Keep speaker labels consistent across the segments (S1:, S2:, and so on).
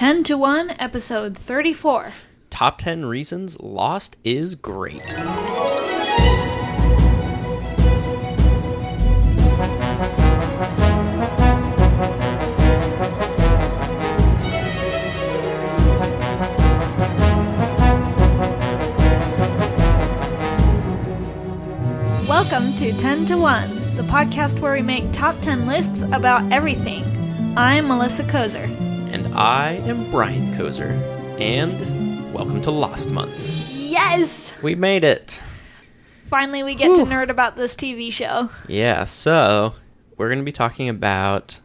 S1: 10 to 1, episode 34.
S2: Top 10 reasons Lost is great.
S1: Welcome to 10 to 1, the podcast where we make top 10 lists about everything. I'm Melissa Kozer.
S2: I am Brian Kozer. And welcome to Lost Month.
S1: Yes!
S2: We made it.
S1: Finally, we get to nerd about this TV show.
S2: Yeah, so we're going to be talking about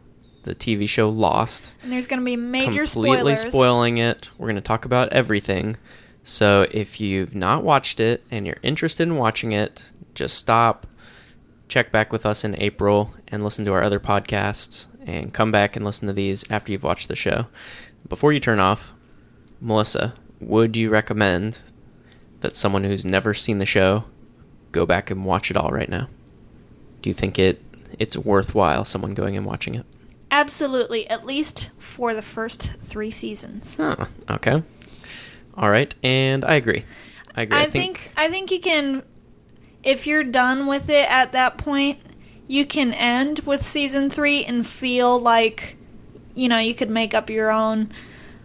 S2: the TV show Lost.
S1: And there's going to be major
S2: completely
S1: spoilers.
S2: spoiling it. We're going to talk about everything. So if you've not watched it and you're interested in watching it, just stop, check back with us in April, and listen to our other podcasts, and come back and listen to these after you've watched the show. Before you turn off, Melissa, would you recommend that someone who's never seen the show go back and watch it all right now? Do you think it it's worthwhile someone going and watching it?
S1: Absolutely, at least for the first three seasons.
S2: Oh, okay. All right, and I agree. I agree.
S1: I think I think you can if you're done with it at that point, you can end with season 3 and feel like you know, you could make up your own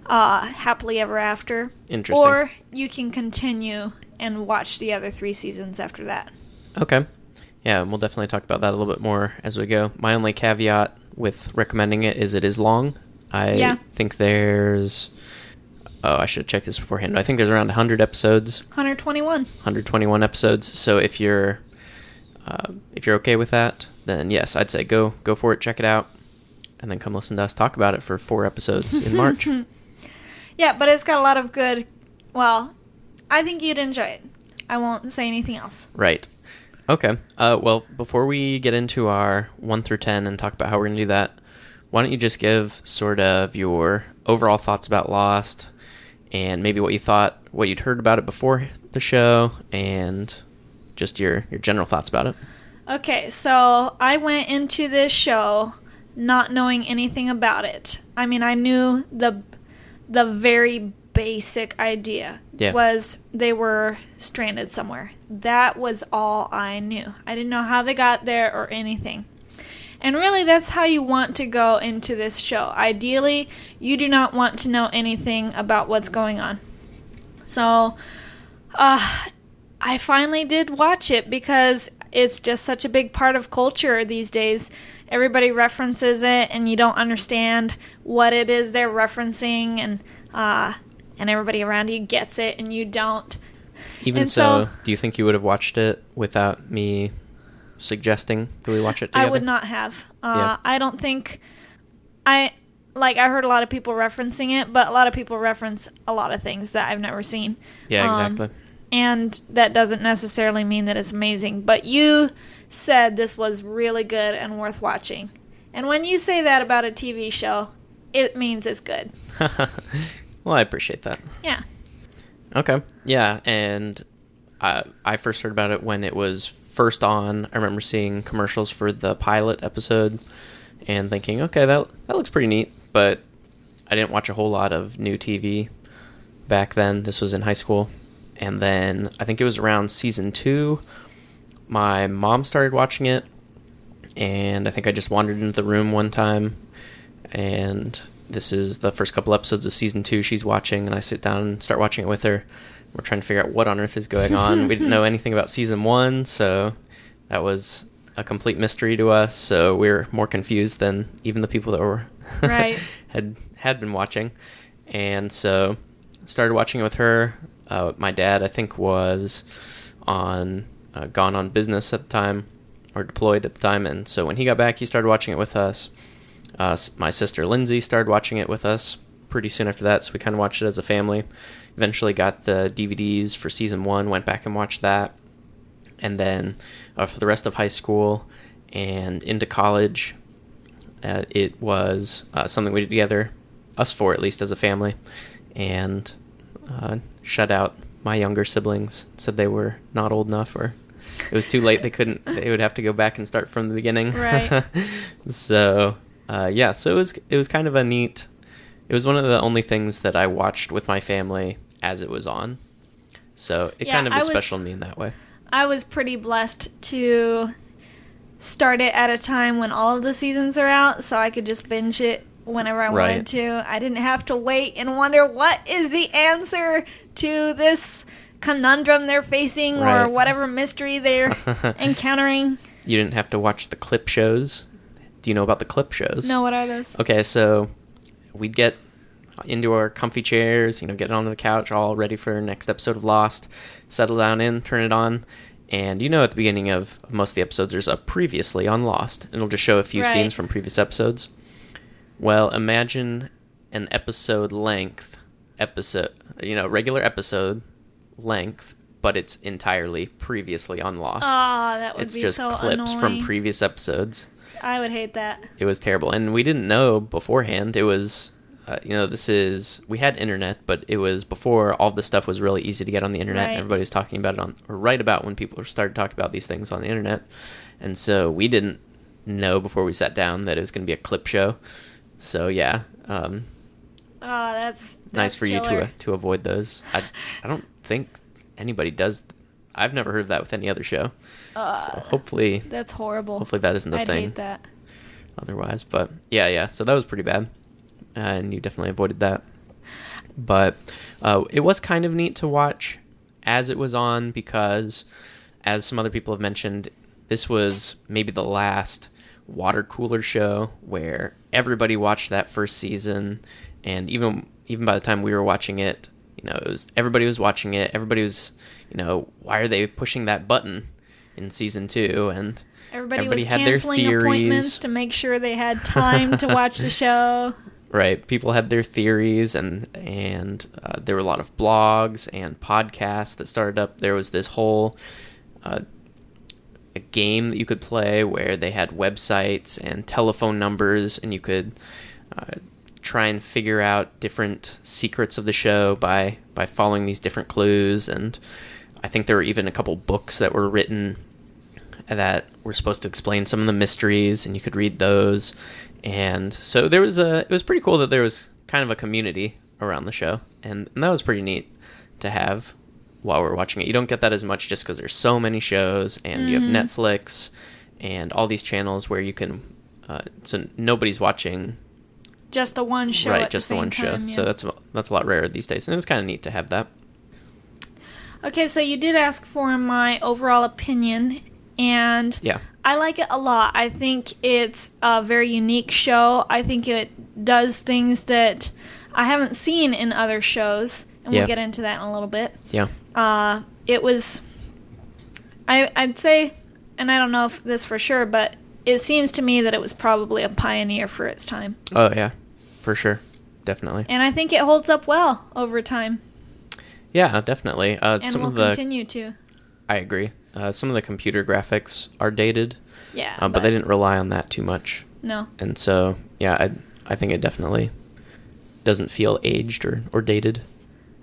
S1: uh happily ever after.
S2: Interesting.
S1: Or you can continue and watch the other 3 seasons after that.
S2: Okay. Yeah, we'll definitely talk about that a little bit more as we go. My only caveat with recommending it is it is long. I
S1: Yeah.
S2: think there's. Oh, I should have checked this beforehand. I think there's around 100 episodes,
S1: 121.
S2: 121 episodes. So if you're uh, if you're okay with that, then yes, I'd say go go for it, check it out, and then come listen to us talk about it for four episodes in March.
S1: Yeah, but it's got a lot of good well, I think you'd enjoy it. I won't say anything else.
S2: Right. Okay. Uh, well, before we get into our 1 through 10 and talk about how we're going to do that, why don't you just give sort of your overall thoughts about Lost and maybe what you thought, what you'd heard about it before the show, and just your, your general thoughts about it?
S1: Okay, so I went into this show not knowing anything about it. I mean, I knew the the very basic idea
S2: Yeah.
S1: was they were stranded somewhere. That was all I knew. I didn't know how they got there or anything. And really, that's how you want to go into this show. Ideally, you do not want to know anything about what's going on. So, uh, I finally did watch it because it's just such a big part of culture these days. Everybody references it, and you don't understand what it is they're referencing, and uh, and everybody around you gets it, and you don't.
S2: Even so,
S1: so-
S2: do you think you would have watched it without me suggesting that we watch it together?
S1: I would not have. Uh,
S2: Yeah.
S1: I don't think I like. I heard a lot of people referencing it, but a lot of people reference a lot of things that I've never seen.
S2: Yeah,
S1: Um,
S2: exactly.
S1: And that doesn't necessarily mean that it's amazing. But you said this was really good and worth watching. And when you say that about a TV show, it means it's good.
S2: well, I appreciate that.
S1: Yeah.
S2: Okay. Yeah, and I I first heard about it when it was first on. I remember seeing commercials for the pilot episode and thinking, okay, that that looks pretty neat, but I didn't watch a whole lot of new TV back then. This was in high school. And then I think it was around season 2 my mom started watching it and I think I just wandered into the room one time and this is the first couple episodes of season two she's watching and i sit down and start watching it with her. We're trying to figure out what on earth is going on. We didn't know anything about season one so that was a complete mystery to us. So we are more confused than even the people that were
S1: Right.
S2: had had been watching. And so started watching it with her uh, my dad i think was on uh, gone on business at the time or deployed at the time and so when he got back he started watching it with us uh, my sister Lindsay started watching it with us pretty soon after that, so we kind of watched it as a family. Eventually got the DVDs for season one, went back and watched that. And then uh, for the rest of high school and into college, uh, it was uh, something we did together, us four at least as a family, and uh, shut out my younger siblings. Said they were not old enough or it was too late. They couldn't. They would have to go back and start from the beginning.
S1: Right.
S2: so uh, yeah, so it was it was kind of a neat It was one of the only things that I watched with my family as it was on. So it
S1: Yeah,
S2: kind of is
S1: was-
S2: special to me in that way.
S1: I was pretty blessed to start it at a time when all of the seasons are out, so I could just binge it whenever I
S2: Right.
S1: wanted to. I didn't have to wait and wonder what is the answer to this conundrum they're facing or whatever mystery they're encountering.
S2: You didn't have to watch the clip shows. Do you know about the clip shows?
S1: No, what are those?
S2: Okay, so we'd get into our comfy chairs, you know, get onto the couch, all ready for next episode of Lost, settle down in, turn it on, and you know, at the beginning of most of the episodes, there's a previously on Lost, and it'll just show a few
S1: Right.
S2: scenes from previous episodes. Well, imagine an episode length episode, you know, regular episode length, but it's entirely previously on Lost.
S1: Ah, that would
S2: it's
S1: be
S2: just
S1: so
S2: clips from previous episodes
S1: I would hate that.
S2: it was terrible and we didn't know beforehand it was uh, you know this is we had internet but it was before all this stuff was really easy to get on the internet
S1: Right.
S2: and everybody was talking about it on or right about when people started talking about these things on the internet and so we didn't know before we sat down that it was going to be a clip show so yeah um,
S1: Oh, that's,
S2: nice
S1: that's
S2: for you to uh, to avoid those I, I don't think anybody does i've never heard of that with any other show
S1: Uh,
S2: so hopefully
S1: that's horrible.
S2: hopefully that isn't a
S1: I'd
S2: thing
S1: hate that.
S2: otherwise. But yeah, yeah. So that was pretty bad, uh, and you definitely avoided that. But uh, it was kind of neat to watch as it was on because, as some other people have mentioned, this was maybe the last water cooler show where everybody watched that first season, and even even by the time we were watching it, you know, it was everybody was watching it. Everybody was, you know, why are they pushing that button in season two? And
S1: Everybody,
S2: Everybody
S1: was
S2: had their
S1: canceling appointments to make sure they had time to watch the show.
S2: right people had their theories and and uh, there were a lot of blogs and podcasts that started up there was this whole uh, a game that you could play where they had websites and telephone numbers and you could uh, try and figure out different secrets of the show by by following these different clues. And i think there were even a couple books that were written that were supposed to explain some of the mysteries and you could read those. And so there was a it was pretty cool that there was kind of a community around the show and, and that was pretty neat to have while we're watching it you don't get that as much just because there's so many shows and you have
S1: Mhm.
S2: netflix and all these channels where you can uh, so nobody's watching
S1: Just the one show.
S2: right just
S1: the,
S2: the, one
S1: time,
S2: show
S1: yeah.
S2: so that's a- that's a lot rarer these days and it was kind of neat to have that
S1: Okay, so you did ask for my overall opinion, and
S2: yeah
S1: I like it a lot. I think it's a very unique show. I think it does things that I haven't seen in other shows, and
S2: Yeah.
S1: we'll get into that in a little bit.
S2: yeah
S1: Uh, it was, I, I'd say, and I don't know if this for sure, but it seems to me that it was probably a pioneer for its time.
S2: oh yeah for sure definitely
S1: And I think it holds up well over time,
S2: yeah definitely uh,
S1: and
S2: some
S1: will
S2: of the
S1: continue to.
S2: I agree. Uh, some of the computer graphics are dated,
S1: Yeah,
S2: uh, but, they didn't rely on that too much,
S1: No.
S2: and so yeah, I I think it definitely doesn't feel aged or, or dated.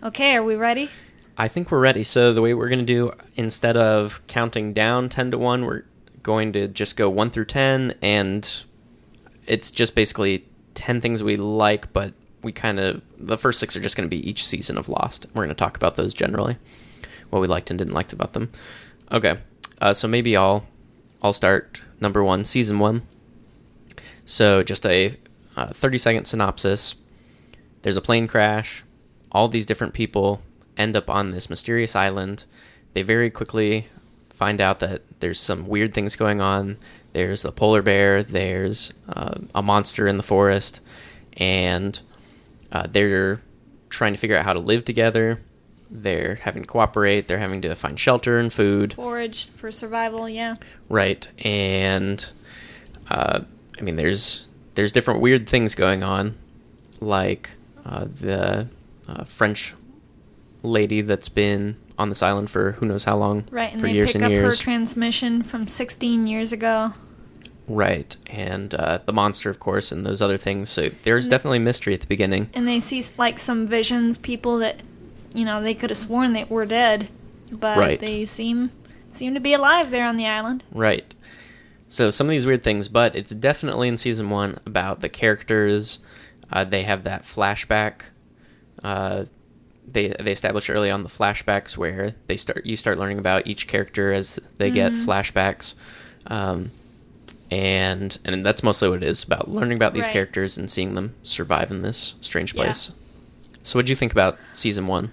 S1: Okay, are we ready?
S2: I think we're ready. So the way we're gonna do instead of counting down ten to one, we're going to just go one through ten, and it's just basically ten things we like, but we kind of the first six are just going to be each season of Lost. We're going to talk about those generally, what we liked and didn't like about them. Okay, uh, so maybe I'll I'll start number one, season one. So just a uh, thirty second synopsis. There's a plane crash. All these different people end up on this mysterious island. They very quickly find out that there's some weird things going on. There's the polar bear. There's uh, a monster in the forest, and uh, they're trying to figure out how to live together. They're having to cooperate. They're having to find shelter and food.
S1: Forage for survival, yeah.
S2: Right, and uh, I mean, there's there's different weird things going on, like uh, the uh, French lady that's been on this island for who knows how long,
S1: Right, and
S2: for
S1: they
S2: years
S1: pick
S2: and
S1: up her
S2: years.
S1: transmission from 16 years ago.
S2: right, and uh, the monster, of course, and those other things. So there's
S1: And-
S2: definitely mystery at the beginning.
S1: And they see like some visions, people that, you know, they could have sworn they were dead, but
S2: Right.
S1: they seem seem to be alive there on the island.
S2: Right. So some of these weird things, but it's definitely in season one about the characters, uh, they have that flashback. Uh, they they establish early on the flashbacks where they start you start learning about each character as they get
S1: Mhm.
S2: flashbacks, um, and and that's mostly what it is about learning about these
S1: Right.
S2: characters and seeing them survive in this strange
S1: Yeah.
S2: place. So, what do you think about season one?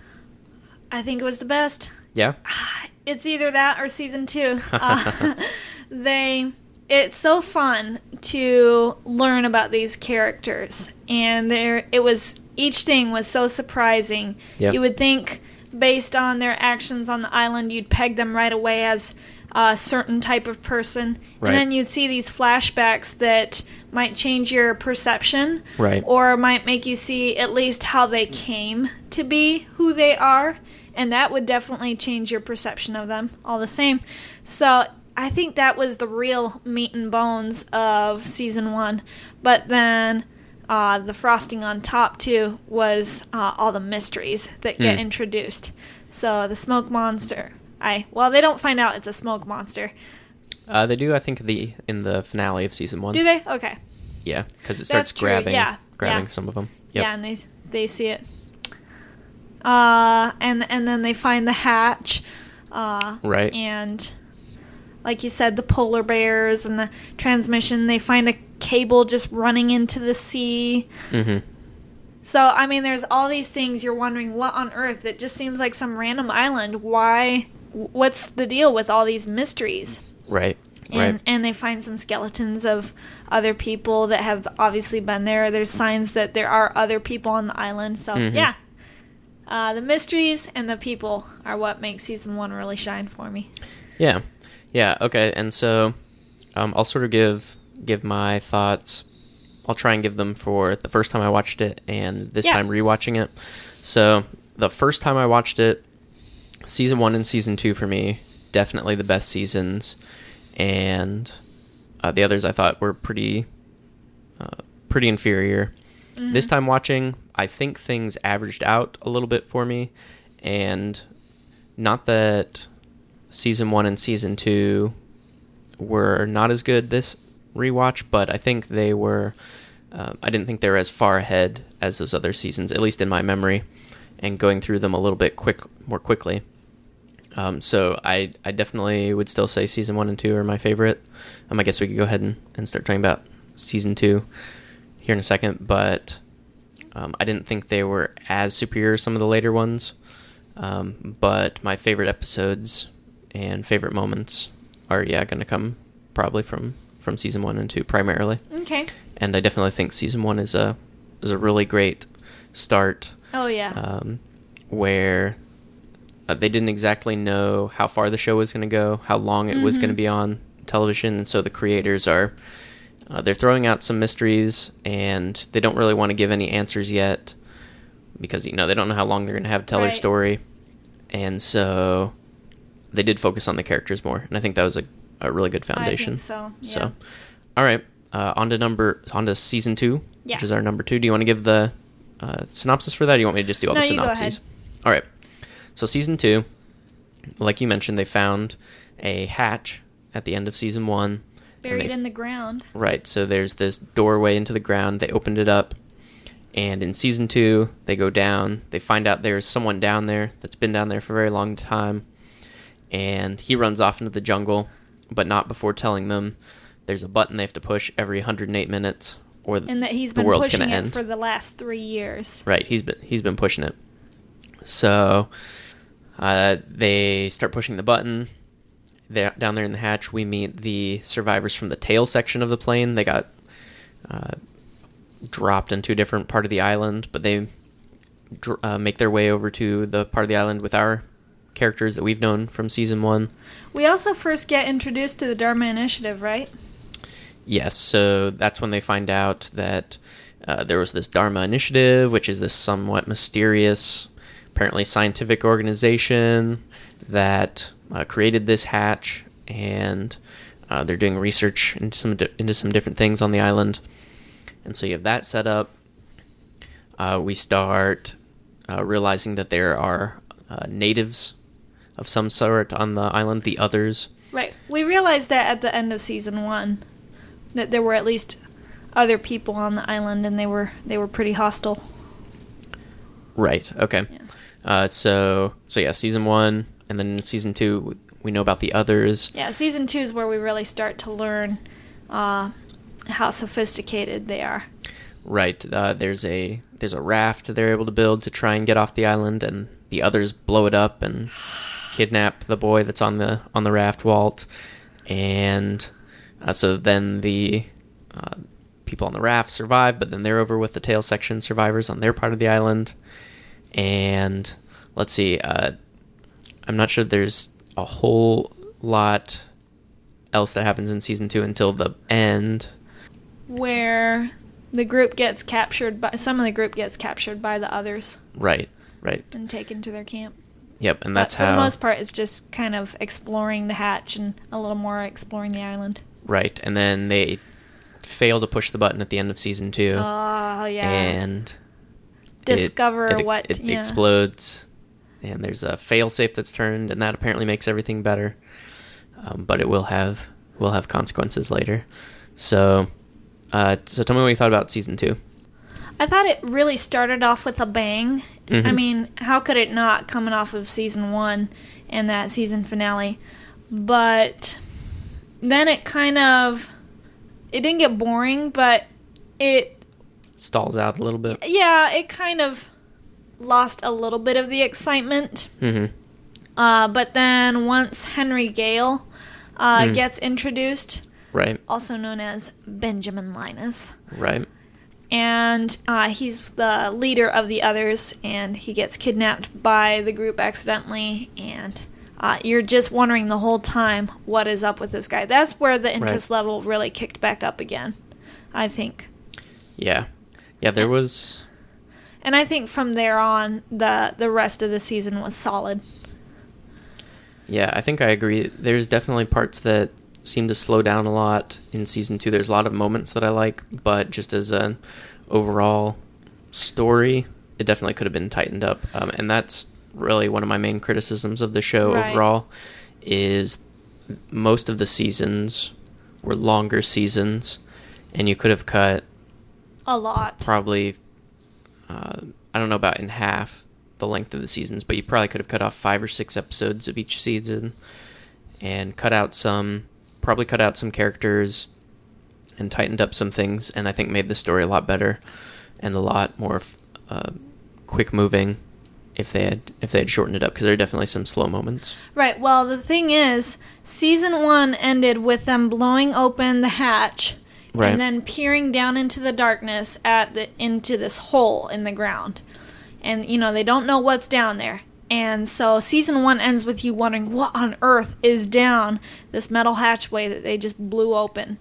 S1: I think it was the best.
S2: Yeah,
S1: It's either that or season two. Uh, they, it's so fun to learn about these characters, and there it was. Each thing was so surprising.
S2: Yep.
S1: You would think, based on their actions on the island, you'd peg them right away as a certain type of person,
S2: Right.
S1: and then you'd see these flashbacks that might change your perception,
S2: Right.
S1: or might make you see at least how they came to be who they are, and that would definitely change your perception of them all the same. So I think that was the real meat and bones of season one. But then uh, the frosting on top too was uh, all the mysteries that get
S2: Hmm.
S1: introduced. So the smoke monster. I well, they don't find out it's a smoke monster,
S2: uh, they do. I think the in the finale of season one.
S1: do they? Okay.
S2: Yeah, because it starts
S1: That's
S2: grabbing
S1: yeah,
S2: grabbing
S1: yeah.
S2: some of them. Yep.
S1: Yeah, and they they see it. Uh, and and then they find the hatch. Uh,
S2: Right.
S1: And like you said, the polar bears and the transmission. They find a cable just running into the sea.
S2: hmm
S1: So I mean, there's all these things. You're wondering what on earth? It just seems like some random island. Why? What's the deal with all these mysteries?
S2: Right.
S1: and
S2: right.
S1: and they find some skeletons of other people that have obviously been there. There's signs that there are other people on the island. So
S2: Mhm.
S1: yeah, uh, the mysteries and the people are what makes season one really shine for me.
S2: Yeah, yeah, okay. And so, um, I'll sort of give give my thoughts. I'll try and give them for the first time I watched it and this
S1: Yeah.
S2: time rewatching it. So the first time I watched it, season one and season two for me definitely the best seasons, and uh, the others I thought were pretty uh, pretty inferior. This time watching, I think things averaged out a little bit for me, and not that season one and season two were not as good this rewatch, but I think they were. Uh, I didn't think they were as far ahead as those other seasons, at least in my memory, and going through them a little bit quick, more quickly. Um, so I, I definitely would still say season one and two are my favorite. Um, I guess we could go ahead and, and start talking about season two here in a second, but um, I didn't think they were as superior as some of the later ones. Um, but my favorite episodes and favorite moments are yeah going to come probably from from season one and two primarily.
S1: Okay.
S2: And I definitely think season one is a is a really great start
S1: Oh yeah.
S2: um, where uh, they didn't exactly know how far the show was going to go, how long it was going to be on television, and so the creators are uh, they're throwing out some mysteries, and they don't really want to give any answers yet because you know they don't know how long they're going to have to tell their
S1: Right.
S2: story, and so they did focus on the characters more, and I think that was a, a really good foundation.
S1: so,
S2: So,
S1: yeah.
S2: all right, uh, on to number on to season two,
S1: Yeah.
S2: which is our number two. Do you want to give the uh, synopsis for that? Or do you want me to just do all
S1: No,
S2: the
S1: you go
S2: synopses?
S1: ahead.
S2: All right. So season two, like you mentioned, they found a hatch at the end of season one.
S1: Buried
S2: they-
S1: in the ground.
S2: Right. So there's this doorway into the ground. They opened it up. And in season two, they go down. They find out there's someone down there that's been down there for a very long time. And he runs off into the jungle, but not before telling them there's a button they have to push every 108 minutes, or
S1: And that he's
S2: the
S1: been
S2: world's
S1: pushing
S2: gonna
S1: it
S2: end.
S1: for the last three years.
S2: Right, he's been he's been pushing it. So uh, they start pushing the button. They down there in the hatch, we meet the survivors from the tail section of the plane. They got uh, dropped into a different part of the island, but they dr- uh, make their way over to the part of the island with our characters that we've known from season one.
S1: We also first get introduced to the Dharma Initiative, right?
S2: Yes, so that's when they find out that uh, there was this Dharma Initiative, which is this somewhat mysterious, apparently scientific organization that uh, created this hatch, and uh, they're doing research into some di- into some different things on the island. And so you have that set up. Uh, we start uh, realizing that there are uh, natives of some sort on the island, the others.
S1: Right. We realized that at the end of season one, that there were at least other people on the island, and they were they were pretty hostile.
S2: Right. Okay.
S1: Yeah.
S2: Uh, so so yeah, season one, and then season two, we know about the others.
S1: Yeah, season two is where we really start to learn uh, how sophisticated they are.
S2: Right. Uh, there's a there's a raft they're able to build to try and get off the island, and the others blow it up and kidnap the boy that's on the on the raft, Walt. And uh, so then the uh, people on the raft survive, but then they're over with the tail section survivors on their part of the island. And let's see, uh, I'm not sure there's a whole lot else that happens in season two until the end.
S1: Where the group gets captured by some of the group gets captured by the others
S2: Right, right.
S1: and taken to their camp.
S2: Yep, and that's
S1: for the most part, it's just kind of exploring the hatch and a little more exploring the island.
S2: Right, and then they fail to push the button at the end of season two,
S1: Oh yeah.
S2: and it-
S1: Discover
S2: it,
S1: what
S2: it
S1: yeah.
S2: explodes, and there's a failsafe that's turned, and that apparently makes everything better. Um, but it will have will have consequences later. So, uh, so tell me what you thought about season two.
S1: I thought it really started off with a bang. I
S2: Mhm.
S1: mean, how could it not coming off of season one and that season finale? But then it kind of it didn't get boring, but it
S2: Stalls out a little bit.
S1: yeah, it kind of lost a little bit of the excitement.
S2: hmm
S1: Uh, but then once Henry Gale uh,
S2: Mm.
S1: gets introduced,
S2: Right,
S1: also known as Benjamin Linus,
S2: right,
S1: and uh, he's the leader of the others, and he gets kidnapped by the group accidentally, and uh, you're just wondering the whole time what is up with this guy. That's where the interest level really kicked back up again, I think.
S2: yeah, yeah. There was
S1: And I think from there on, the the rest of the season was solid.
S2: Yeah, I think I agree. There's definitely parts that seem to slow down a lot in season two. There's a lot of moments that I like, but just as an overall story, it definitely could have been tightened up. Um, and that's really one of my main criticisms of the show
S1: Right.
S2: overall. Is most of the seasons were longer seasons, and you could have cut
S1: A lot.
S2: probably uh, I don't know about in half the length of the seasons, but you probably could have cut off five or six episodes of each season and cut out some probably cut out some characters and tightened up some things and I think made the story a lot better and a lot more uh, quick moving if they had if they had shortened it up because there are definitely some slow moments.
S1: Right. Well, the thing is, season one ended with them blowing open the hatch
S2: Right.
S1: and then peering down into the darkness at the into this hole in the ground, and you know they don't know what's down there. And so season one ends with you wondering what on earth is down this metal hatchway that they just blew open.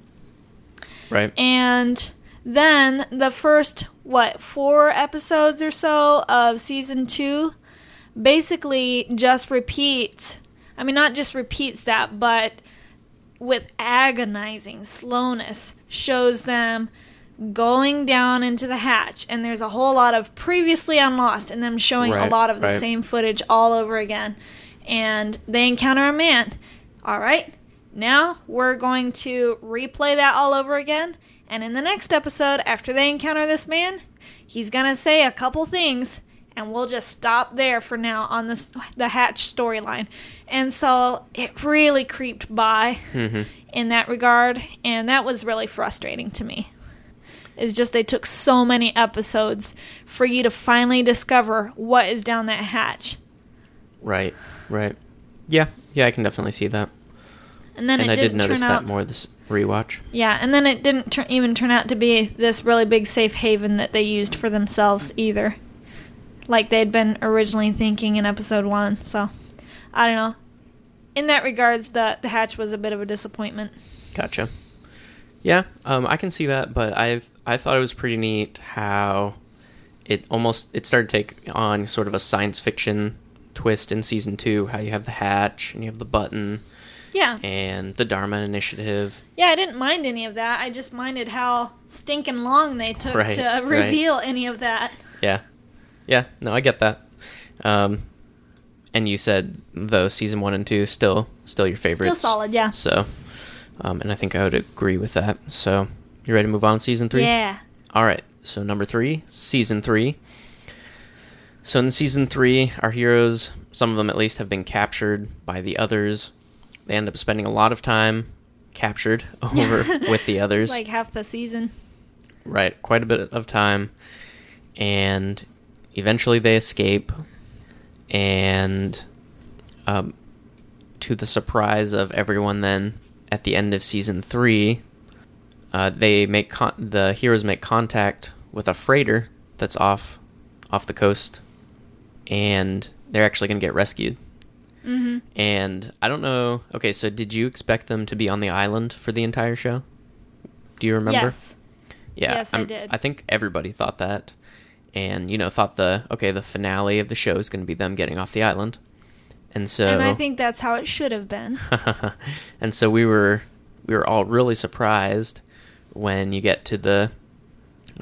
S2: Right.
S1: And then the first, what, four episodes or so of season two basically just repeats. I mean, not just repeats that, but with agonizing slowness shows them going down into the hatch. And there's a whole lot of previously on Lost and them showing a lot of the
S2: right.
S1: same footage all over again. And they encounter a man. All right, now we're going to replay that all over again. And in the next episode, after they encounter this man, he's going to say a couple things. And we'll just stop there for now on this the Hatch storyline. And so it really creeped by
S2: hmm
S1: in that regard, and that was really frustrating to me. It's just they took so many episodes for you to finally discover what is down that hatch.
S2: Right. Right. Yeah. Yeah, I can definitely see that.
S1: And then
S2: and
S1: it
S2: I did
S1: didn't
S2: notice
S1: turn out
S2: that more this rewatch.
S1: Yeah, and then it didn't tur- even turn out to be this really big safe haven that they used for themselves either. Like they'd been originally thinking in episode 1. So, I don't know. In that regards, the the hatch was a bit of a disappointment.
S2: Gotcha. Yeah, um, I can see that, but I've I thought it was pretty neat how it almost it started to take on sort of a science fiction twist in season two. How you have the hatch and you have the button
S1: Yeah.
S2: and the Dharma Initiative.
S1: Yeah, I didn't mind any of that. I just minded how stinking long they took
S2: Right,
S1: to
S2: right.
S1: reveal any of that.
S2: Yeah, yeah. No, I get that. Um, and you said though season one and two still still your favorites.
S1: Still solid, yeah.
S2: So, um, and I think I would agree with that. So, You ready to move on to season three?
S1: Yeah.
S2: All right. So number three, season three. So in season three, our heroes, some of them at least, have been captured by the others. They end up spending a lot of time captured over with the others.
S1: Like half the season.
S2: Right, quite a bit of time. And eventually they escape. And um, to the surprise of everyone, then at the end of season three, uh, they make con- the heroes make contact with a freighter that's off off the coast, and they're actually going to get rescued.
S1: Mm-hmm.
S2: And I don't know. Okay, so did you expect them to be on the island for the entire show? Do you remember?
S1: Yes.
S2: Yeah,
S1: Yes, I
S2: I'm-
S1: did.
S2: I think everybody thought that, and you know, thought the okay, the finale of the show is going to be them getting off the island, and so
S1: And I think that's how it should have been.
S2: and so we were we were all really surprised when you get to the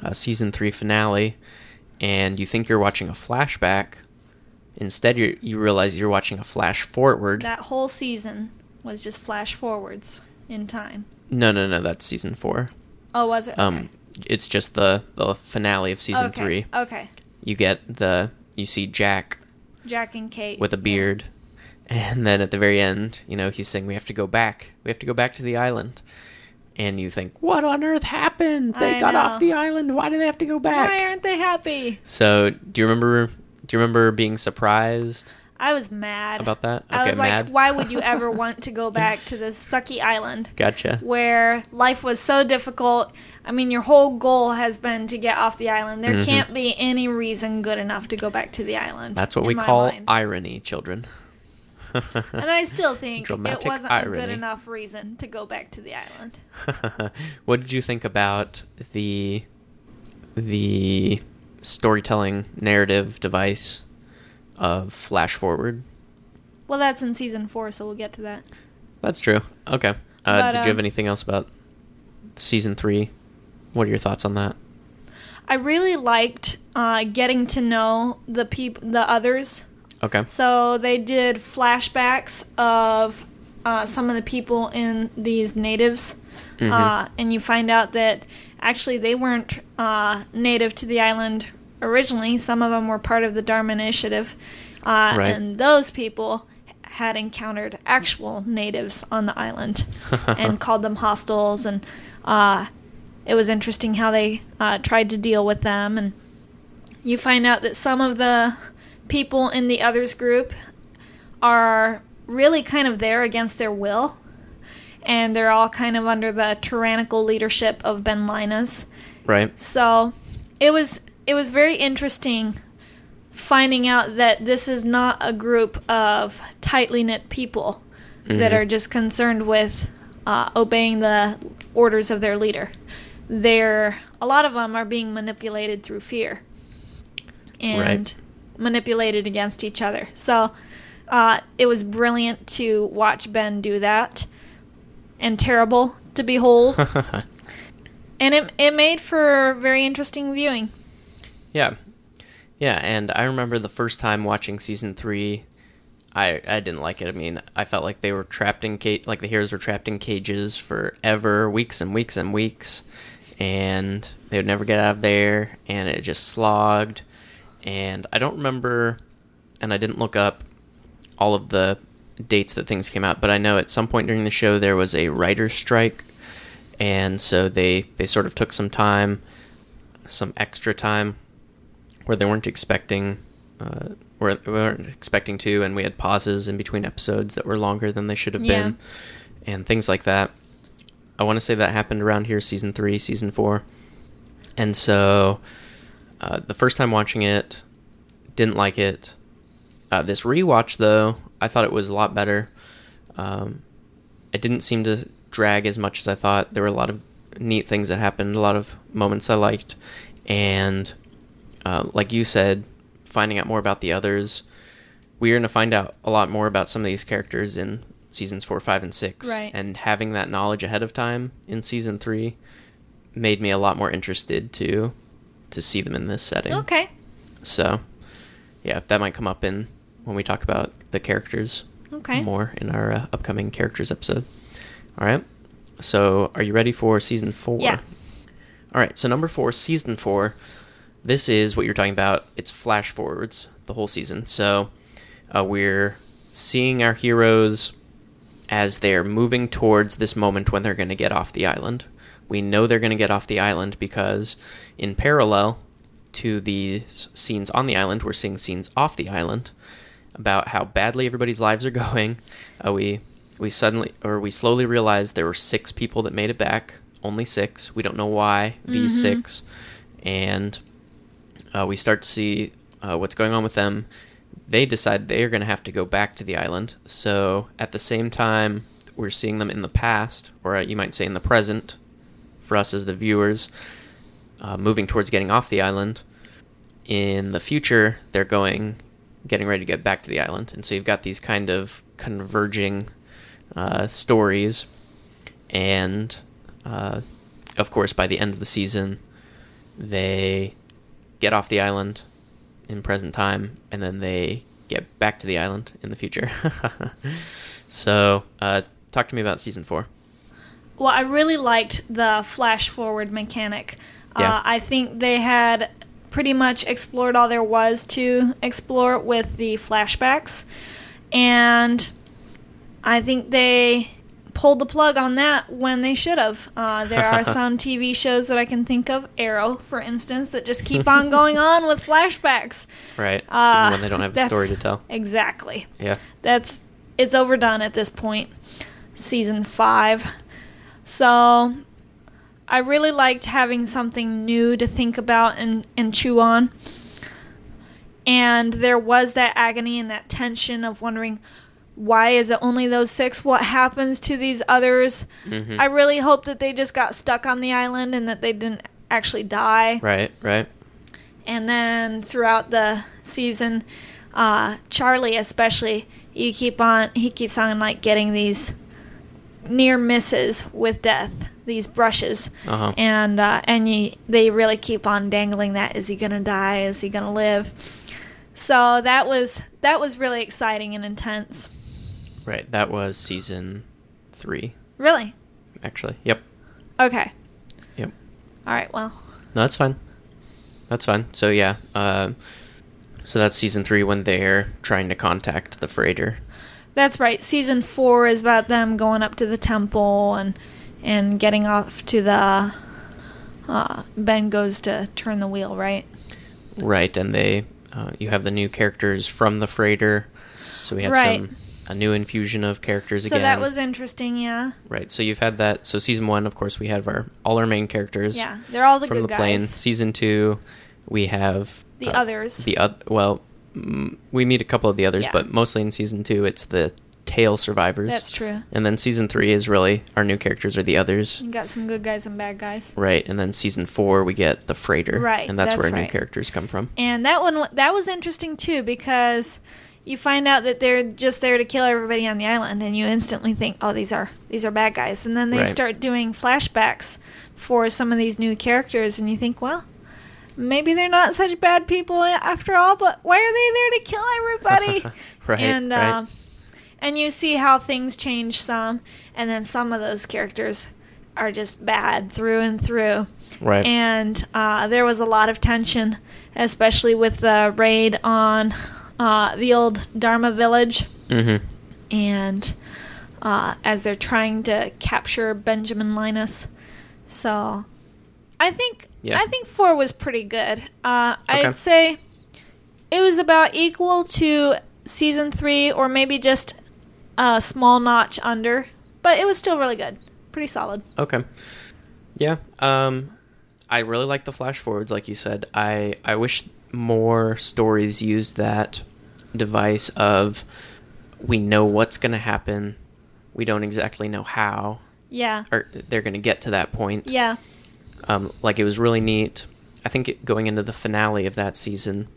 S2: uh, season three finale, and you think you're watching a flashback. Instead, you you realize you're watching a flash forward.
S1: that whole season was just flash forwards in time.
S2: no, no, no, that's season four.
S1: Oh, was it?
S2: Um, it's just the the finale of season
S1: okay.
S2: three.
S1: Okay.
S2: You get the you see Jack
S1: Jack and Kate.
S2: with a beard. And then at the very end, you know, he's saying we have to go back. We have to go back to the island. And you think, what on earth happened? They
S1: I
S2: got
S1: know.
S2: off the island. Why do they have to go back?
S1: Why aren't they happy?
S2: So, do you remember? Do you remember being surprised
S1: I was mad
S2: about that?
S1: I was
S2: mad.
S1: like, why would you ever want to go back to this sucky island
S2: Gotcha.
S1: where life was so difficult? I mean, your whole goal has been to get off the island. There
S2: Mhm.
S1: can't be any reason good enough to go back to the island.
S2: That's what we call
S1: mind.
S2: irony, children.
S1: And I still think
S2: Dramatic
S1: it wasn't a good enough reason to go back to the island.
S2: what did you think about the the storytelling narrative device of flash forward?
S1: Well, that's in season four, so we'll get to that.
S2: That's true. Okay. Uh,
S1: But,
S2: did you have
S1: um,
S2: anything else about season three? What are your thoughts on that?
S1: I really liked uh, getting to know the peop- the others.
S2: Okay.
S1: So they did flashbacks of uh, some of the people in these natives,
S2: Mhm.
S1: uh, and you find out that actually they weren't uh, native to the island originally. Some of them were part of the Dharma Initiative, uh,
S2: Right.
S1: and those people had encountered actual natives on the island and called them hostiles and uh, it was interesting how they uh, tried to deal with them and you find out that some of the people in the others group are really kind of there against their will and they're all kind of under the tyrannical leadership of Ben Linus.
S2: Right.
S1: So it was it was very interesting finding out that this is not a group of tightly knit people that
S2: Mhm.
S1: are just concerned with uh, obeying the orders of their leader. They're a lot of them are being manipulated through fear and
S2: Right.
S1: Manipulated against each other. So uh, it was brilliant to watch Ben do that, and terrible to behold. and it it made for very interesting viewing.
S2: yeah. Yeah, and I remember the first time watching season three, I I didn't like it. I mean, I felt like they were trapped in cage, like the heroes were trapped in cages forever, weeks and weeks and weeks, and they would never get out of there, and it just slogged. And I don't remember, and I didn't look up all of the dates that things came out, but I know at some point during the show there was a writer's strike, and so they they sort of took some time, some extra time, where they weren't expecting, uh, were weren't expecting to, and we had pauses in between episodes that were longer than they should have
S1: Yeah.
S2: been, and things like that. I want to say that happened around here, season three, season four, and so uh, the first time watching it, didn't like it. Uh, this rewatch, though, I thought it was a lot better. Um, it didn't seem to drag as much as I thought. There were a lot of neat things that happened, a lot of moments I liked, and uh, like you said, finding out more about the others. We're going to find out a lot more about some of these characters in seasons four, five, and six.
S1: Right.
S2: And having that knowledge ahead of time in season three made me a lot more interested to to see them in this setting.
S1: Okay.
S2: So, yeah, that might come up in when we talk about the characters
S1: Okay.
S2: more in our uh, upcoming characters episode. All right. So, are you ready for season four?
S1: Yeah.
S2: All right, so number four, season four. This is what you're talking about. It's flash forwards the whole season. So uh, we're seeing our heroes as they're moving towards this moment when they're going to get off the island. We know they're going to get off the island because, in parallel to the scenes on the island, we're seeing scenes off the island about how badly everybody's lives are going. Uh, we we suddenly or we slowly realized there were six people that made it back. Only six. We don't know why these
S1: Mhm.
S2: six, and uh, we start to see uh, what's going on with them. They decide they are going to have to go back to the island. So at the same time, we're seeing them in the past, or uh, you might say in the present, for us as the viewers, uh, moving towards getting off the island. In the future, they're going, getting ready to get back to the island, and so you've got these kind of converging uh, stories, and uh, of course, by the end of the season, they get off the island in present time, and then they get back to the island in the future. so, uh, talk to me about season four.
S1: Well, I really liked the flash forward mechanic.
S2: Yeah.
S1: Uh, I think they had pretty much explored all there was to explore with the flashbacks. And I think they pulled the plug on that when they should have. Uh, there are some TV shows that I can think of, Arrow, for instance, that just keep on going on with flashbacks.
S2: Right.
S1: Uh,
S2: Even when they don't have a story to tell.
S1: Exactly.
S2: Yeah.
S1: that's it's overdone at this point season five so i really liked having something new to think about and, and chew on. And there was that agony and that tension of wondering why is it only those six? What happens to these others?
S2: Hmm
S1: i really hope that they just got stuck on the island and that they didn't actually die.
S2: Right, right.
S1: and then throughout the season, uh, Charlie especially, you keep on he keeps on like getting these near misses with death, these brushes,
S2: Uh-huh.
S1: and uh, and you, they really keep on dangling that is he gonna die? Is he gonna live? So that was that was really exciting and intense.
S2: Right. That was season three,
S1: Really?
S2: actually. Yep.
S1: Okay.
S2: Yep.
S1: All right. Well,
S2: No, that's fine. That's fine. So yeah, um, so that's season three when they're trying to contact the freighter.
S1: That's right. Season four is about them going up to the temple and and getting off to the. Uh, ben goes to turn the wheel, right?
S2: Right, and they uh, you have the new characters from the freighter. So we have
S1: Right.
S2: some a new infusion of characters
S1: So
S2: again.
S1: So that was interesting, yeah.
S2: right. So you've had that. So season one, of course, we have our all our main characters.
S1: Yeah, they're all the
S2: from
S1: good
S2: the
S1: guys.
S2: plane. Season two, we have
S1: The
S2: uh,
S1: others.
S2: The oth- well, we meet a couple of the others,
S1: Yeah.
S2: but mostly in season two, it's the tail survivors.
S1: That's true.
S2: And then season three is really our new characters are the others.
S1: You got some good guys and bad guys.
S2: Right, and then season four we get the freighter,
S1: Right,
S2: and that's,
S1: that's
S2: where new
S1: right.
S2: characters come from.
S1: And that one that was interesting too because you find out that they're just there to kill everybody on the island and you instantly think, "Oh, these are these are bad guys." And then they
S2: Right.
S1: start doing flashbacks for some of these new characters and you think, "Well, maybe they're not such bad people after all, but why are they there to kill everybody?"
S2: right,
S1: and
S2: right.
S1: uh, and you see how things change some, and then some of those characters are just bad through and through.
S2: right.
S1: And uh, there was a lot of tension, especially with the raid on uh, the old Dharma village,
S2: mm-hmm.
S1: and uh, as they're trying to capture Benjamin Linus. So, I think
S2: Yeah.
S1: I think four was pretty good. Uh,
S2: Okay.
S1: I'd say it was about equal to season three, or maybe just a small notch under, but it was still really good, pretty solid.
S2: Okay. Yeah. Um, I really like the flash forwards, like you said. I I wish more stories used that device of we know what's going to happen, we don't exactly know how,
S1: Yeah,
S2: or they're going to get to that point.
S1: yeah,
S2: Um, like it was really neat. I think it, going into the finale of that season,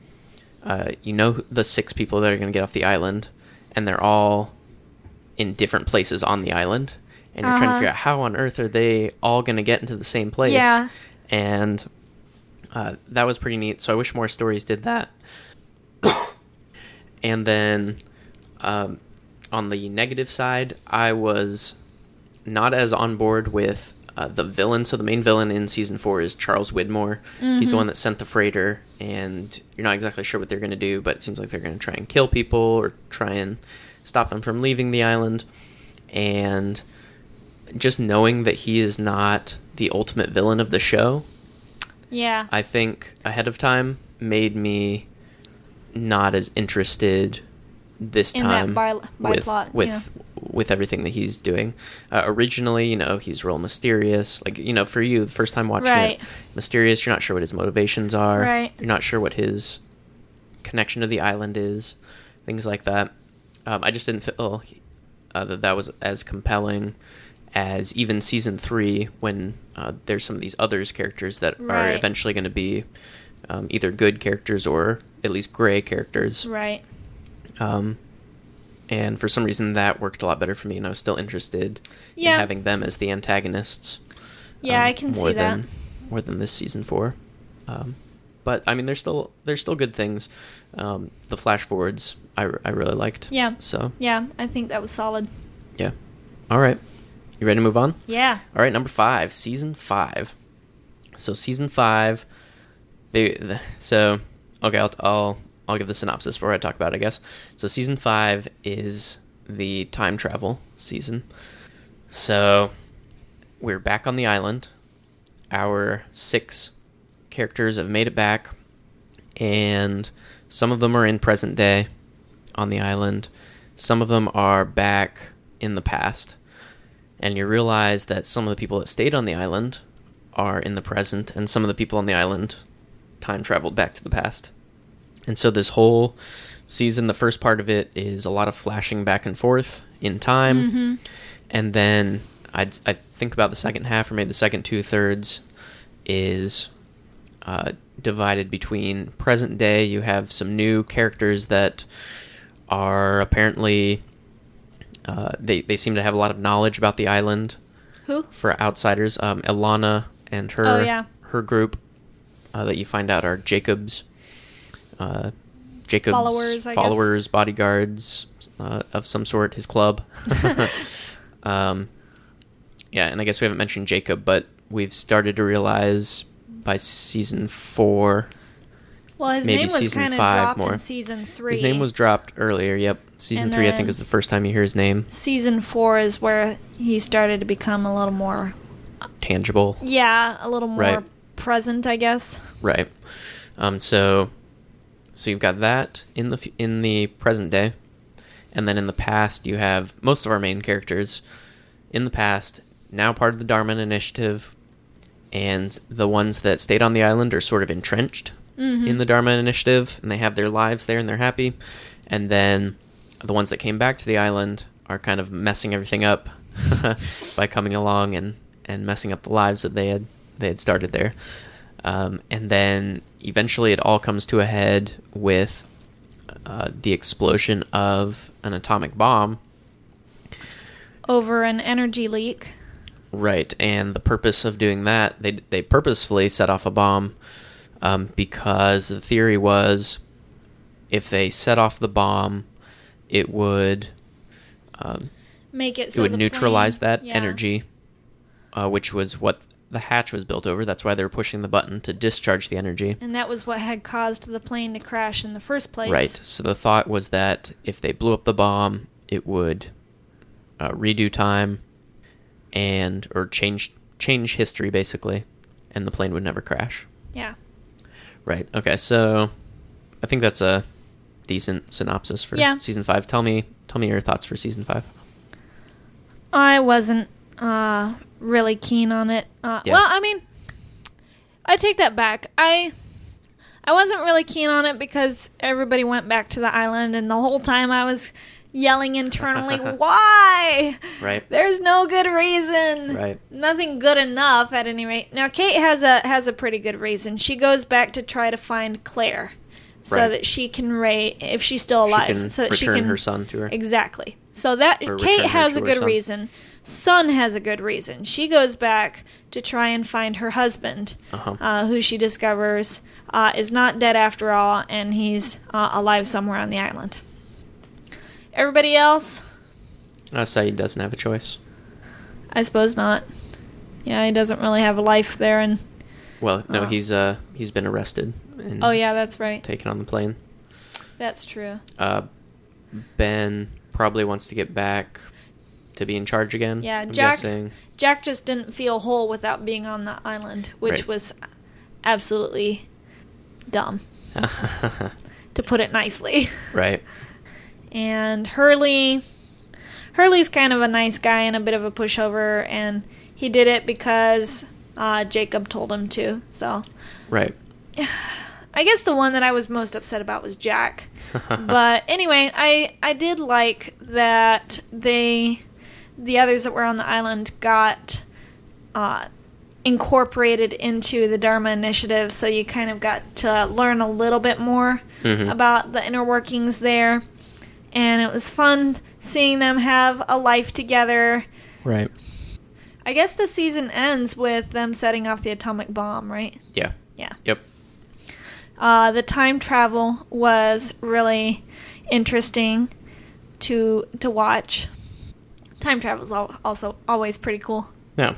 S2: uh, you know the six people that are going to get off the island, and they're all in different places on the island, and you're trying to
S1: Uh-huh.
S2: figure out how on earth are they all going to get into the same place.
S1: Yeah.
S2: and uh, that was pretty neat. So I wish more stories did that. and then um, on the negative side, I was not as on board with uh, the villain. So the main villain in season four is Charles Widmore. He's the one that sent the freighter, and you're not exactly sure what they're going to do, but it seems like they're going to try and kill people or try and stop them from leaving the island. And just knowing that he is not the ultimate villain of the show,
S1: Yeah.
S2: I think ahead of time made me not as interested this
S1: In
S2: time
S1: bi-
S2: with
S1: biplot,
S2: with
S1: yeah.
S2: with everything that he's doing. Uh, originally, you know, he's real mysterious. Like you know, for you, the first time watching
S1: Right.
S2: it, mysterious. You're not sure what his motivations are.
S1: Right.
S2: You're not sure what his connection to the island is. Things like that. Um, I just didn't feel uh, that that was as compelling as even season three when uh, there's some of these others characters that are eventually going to be um, either good characters or at least gray characters.
S1: Right.
S2: Um, and for some reason, that worked a lot better for me, and I was still interested
S1: Yeah.
S2: in having them as the antagonists.
S1: Yeah,
S2: um,
S1: I can
S2: more
S1: see that.
S2: More than this season four. Um, but I mean, there's still there's still good things. Um, the flash forwards I, I really liked.
S1: Yeah.
S2: So
S1: Yeah, I think that was solid.
S2: yeah. All right. You ready to move on?
S1: Yeah.
S2: All right, number five, season five. So season five, they the, so okay. I'll, I'll I'll give the synopsis before I talk about it. I guess so. Season five is the time travel season. So we're back on the island. Our six characters have made it back, and some of them are in present day on the island. Some of them are back in the past and you realize that some of the people that stayed on the island are in the present, and some of the people on the island time traveled back to the past. And so this whole season, the first part of it is a lot of flashing back and forth in time,
S1: Mhm.
S2: and then I'd I think about the second half, or maybe the second two thirds, is uh, divided between present day. You have some new characters that are apparently uh, they they seem to have a lot of knowledge about the island
S1: Who?
S2: for outsiders. Um, Ilana and her
S1: Oh, yeah.
S2: her group uh, that you find out are Jacob's uh, Jacob's
S1: Followers,
S2: followers, bodyguards uh, of some sort, his club. um, yeah, and I guess we haven't mentioned Jacob, but we've started to realize by season four.
S1: Well, his
S2: Maybe
S1: name was kind of dropped
S2: more.
S1: in season three.
S2: His name was dropped earlier. Yep, season
S1: And
S2: three. I think is the first time you hear his name.
S1: Season four is where he started to become a little more,
S2: Tangible.
S1: yeah, a little more
S2: Right.
S1: present, I guess.
S2: Right. Um, so, so you've got that in the in the present day, and then in the past you have most of our main characters in the past now part of the Dharma Initiative, and the ones that stayed on the island are sort of entrenched
S1: Mhm.
S2: in the Dharma Initiative, and they have their lives there and they're happy, and then the ones that came back to the island are kind of messing everything up by coming along and and messing up the lives that they had they had started there. Um, and then eventually it all comes to a head with uh, the explosion of an atomic bomb.
S1: Over an energy leak.
S2: Right, and the purpose of doing that, they they purposefully set off a bomb um, because the theory was if they set off the bomb, it would um,
S1: Make it
S2: it
S1: so
S2: would neutralize
S1: plane-
S2: that
S1: yeah.
S2: energy, uh, which was what the hatch was built over. That's why they were pushing the button to discharge the energy.
S1: And that was what had caused the plane to crash in the first place.
S2: Right. So the thought was that if they blew up the bomb, it would uh, redo time and or change change history basically, and the plane would never crash.
S1: Yeah.
S2: Right. Okay. So I think that's a decent synopsis for
S1: Yeah.
S2: season five. Tell me tell me your thoughts for season five.
S1: I wasn't uh, really keen on it. Uh,
S2: Yeah.
S1: Well, I mean, I take that back. I I wasn't really keen on it because everybody went back to the island, and the whole time I was yelling internally, "Why?
S2: Right.
S1: There's no good reason.
S2: Right.
S1: Nothing good enough, at any rate." Now, Kate has a has a pretty good reason. She goes back to try to find Claire. So
S2: Right.
S1: that she can raise, if she's still alive,
S2: she
S1: so that
S2: return
S1: she can
S2: her son to her.
S1: Exactly. So that
S2: Or
S1: Kate has a good
S2: son.
S1: reason. Son has a good reason. She goes back to try and find her husband,
S2: Uh-huh.
S1: uh, who she discovers uh, is not dead after all, and he's uh, alive somewhere on the island. Everybody else,
S2: I say he doesn't have a choice.
S1: I suppose not. Yeah, he doesn't really have a life there, and
S2: Well, no,
S1: Oh.
S2: he's uh he's been arrested and
S1: oh yeah, that's right.
S2: taken on the plane.
S1: That's true.
S2: Uh, Ben probably wants to get back to be in charge again.
S1: Yeah,
S2: I'm
S1: Jack-
S2: guessing.
S1: Jack just didn't feel whole without being on the island, which
S2: Right.
S1: was absolutely dumb, to put it nicely.
S2: right.
S1: And Hurley, Hurley's kind of a nice guy and a bit of a pushover, and he did it because uh, Jacob told him to. So
S2: Right.
S1: I guess the one that I was most upset about was Jack. but anyway, I I did like that they the others that were on the island got uh, incorporated into the Dharma initiative, so you kind of got to learn a little bit more
S2: Mhm.
S1: about the inner workings there, and it was fun seeing them have a life together.
S2: Right.
S1: I guess the season ends with them setting off the atomic bomb, right?
S2: Yeah.
S1: Yeah.
S2: Yep.
S1: Uh, the time travel was really interesting to to watch. Time travel is also always pretty cool.
S2: Yeah.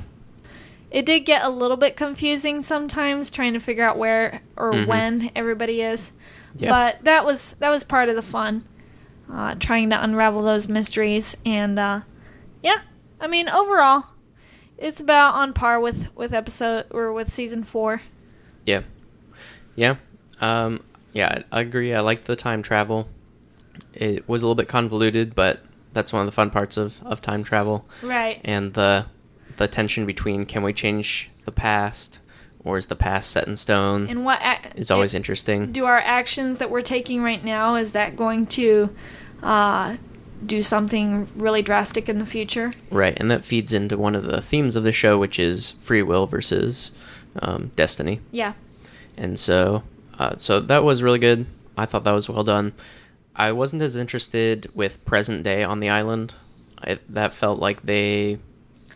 S1: It did get a little bit confusing sometimes trying to figure out where or
S2: Mhm.
S1: when everybody is.
S2: Yeah.
S1: But that was that was part of the fun. Uh, trying to unravel those mysteries and uh, yeah, I mean overall it's about on par with with episode or with season 4.
S2: Yeah. Yeah. Um, yeah, I I agree. I liked the time travel. It was a little bit convoluted, but that's one of the fun parts of, of time travel.
S1: Right.
S2: And the the tension between can we change the past or is the past set in stone
S1: And what ac-
S2: is always
S1: it-
S2: interesting.
S1: do our actions that we're taking right now is that going to uh, do something really drastic in the future
S2: Right, and that feeds into one of the themes of the show, which is free will versus um, destiny.
S1: yeah
S2: And so, uh, so that was really good. I thought that was well done. I wasn't as interested with present day on the island. I, that felt like they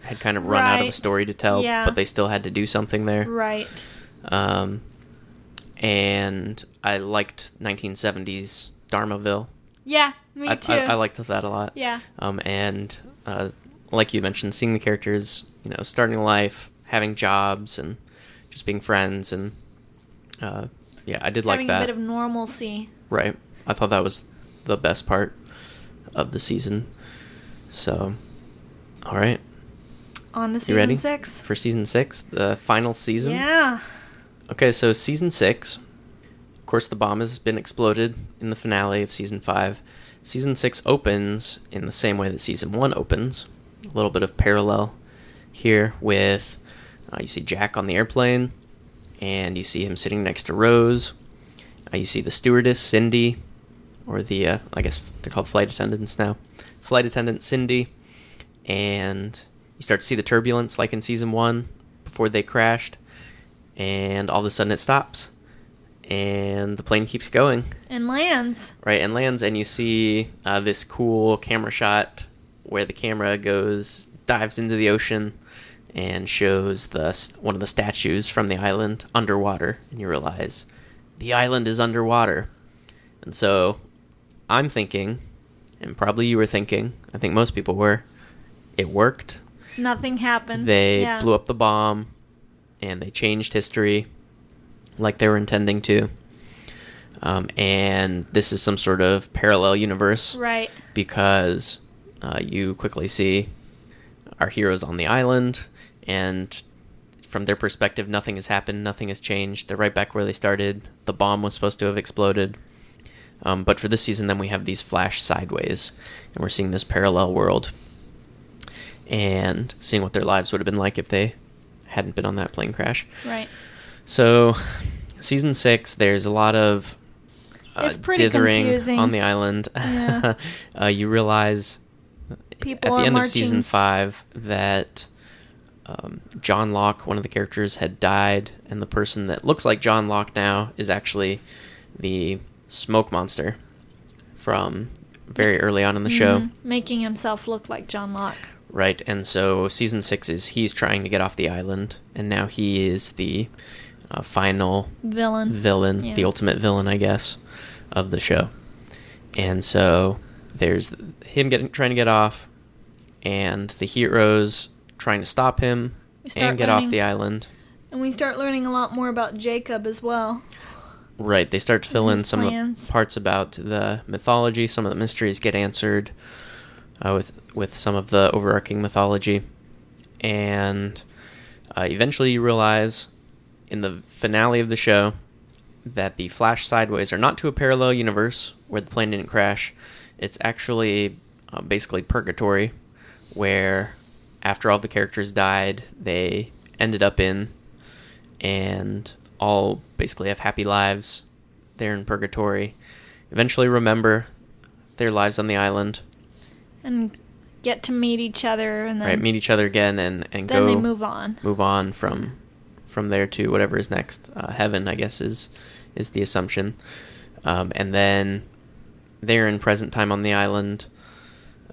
S2: had kind of run out of a story to tell,
S1: Yeah.
S2: but they still had to do something there.
S1: right
S2: Um, and I liked 1970s Dharmaville.
S1: yeah me
S2: I,
S1: too
S2: I, I liked that a lot.
S1: yeah
S2: Um, and uh, like you mentioned, seeing the characters, you know, starting life, having jobs, and just being friends, and uh, yeah, I did
S1: having
S2: like that.
S1: a bit of normalcy
S2: right, I thought that was the best part of the season. So, all right,
S1: on the
S2: you
S1: season
S2: ready
S1: six
S2: for season six, the final season?
S1: yeah
S2: Okay, so season six. Of course, the bomb has been exploded in the finale of season five. Season six opens in the same way that season one opens. A little bit of parallel here with uh, you see Jack on the airplane, and you see him sitting next to Rose. Uh, you see the stewardess Cindy, or the uh, I guess they're called flight attendants now. Flight attendant Cindy, and you start to see the turbulence like in season one before they crashed and all of a sudden it stops and the plane keeps going.
S1: And lands.
S2: Right and lands and you see uh, this cool camera shot where the camera goes dives into the ocean and shows the one of the statues from the island underwater and you realize the island is underwater. And so i'm thinking and probably you were thinking i think most people were it worked
S1: nothing happened
S2: they
S1: yeah.
S2: blew up the bomb and they changed history like they were intending to. Um, and this is some sort of parallel universe
S1: right
S2: because uh, you quickly see our heroes on the island, and from their perspective, nothing has happened, nothing has changed. They're right back where they started. The bomb was supposed to have exploded. Um, but for this season, then we have these flash sideways, and we're seeing this parallel world and seeing what their lives would have been like if they hadn't been on that plane crash.
S1: right
S2: So, season six, there's a lot of uh,
S1: It's pretty
S2: dithering
S1: confusing.
S2: on the island.
S1: Yeah.
S2: uh, you realize
S1: People
S2: at the end
S1: marching.
S2: of season five that um, John Locke, one of the characters, had died, and the person that looks like John Locke now is actually the smoke monster from very early on in the show.
S1: Mhm. making himself look like John Locke
S2: Right, and so season six is he's trying to get off the island, and now he is the uh, final
S1: villain
S2: villain,
S1: Yeah.
S2: the ultimate villain, I guess, of the show. And so there's him getting trying to get off, and the heroes trying to stop him, and get off the island.
S1: And we start learning a lot more about Jacob as well.
S2: Right, they start to fill in some of the parts about the mythology. Some of the mysteries get answered uh, with with some of the overarching mythology, and uh, eventually you realize in the finale of the show that the Flash Sideways are not to a parallel universe where the plane didn't crash. It's actually uh, basically purgatory, where after all the characters died, they ended up in and all basically have happy lives there in purgatory. Eventually remember their lives on the island,
S1: And get to meet each other and then,
S2: right? Meet each other again and and
S1: then
S2: go
S1: they move on.
S2: move on from from there to whatever is next. Uh, heaven, I guess, is is the assumption. Um, and then they're in present time on the island.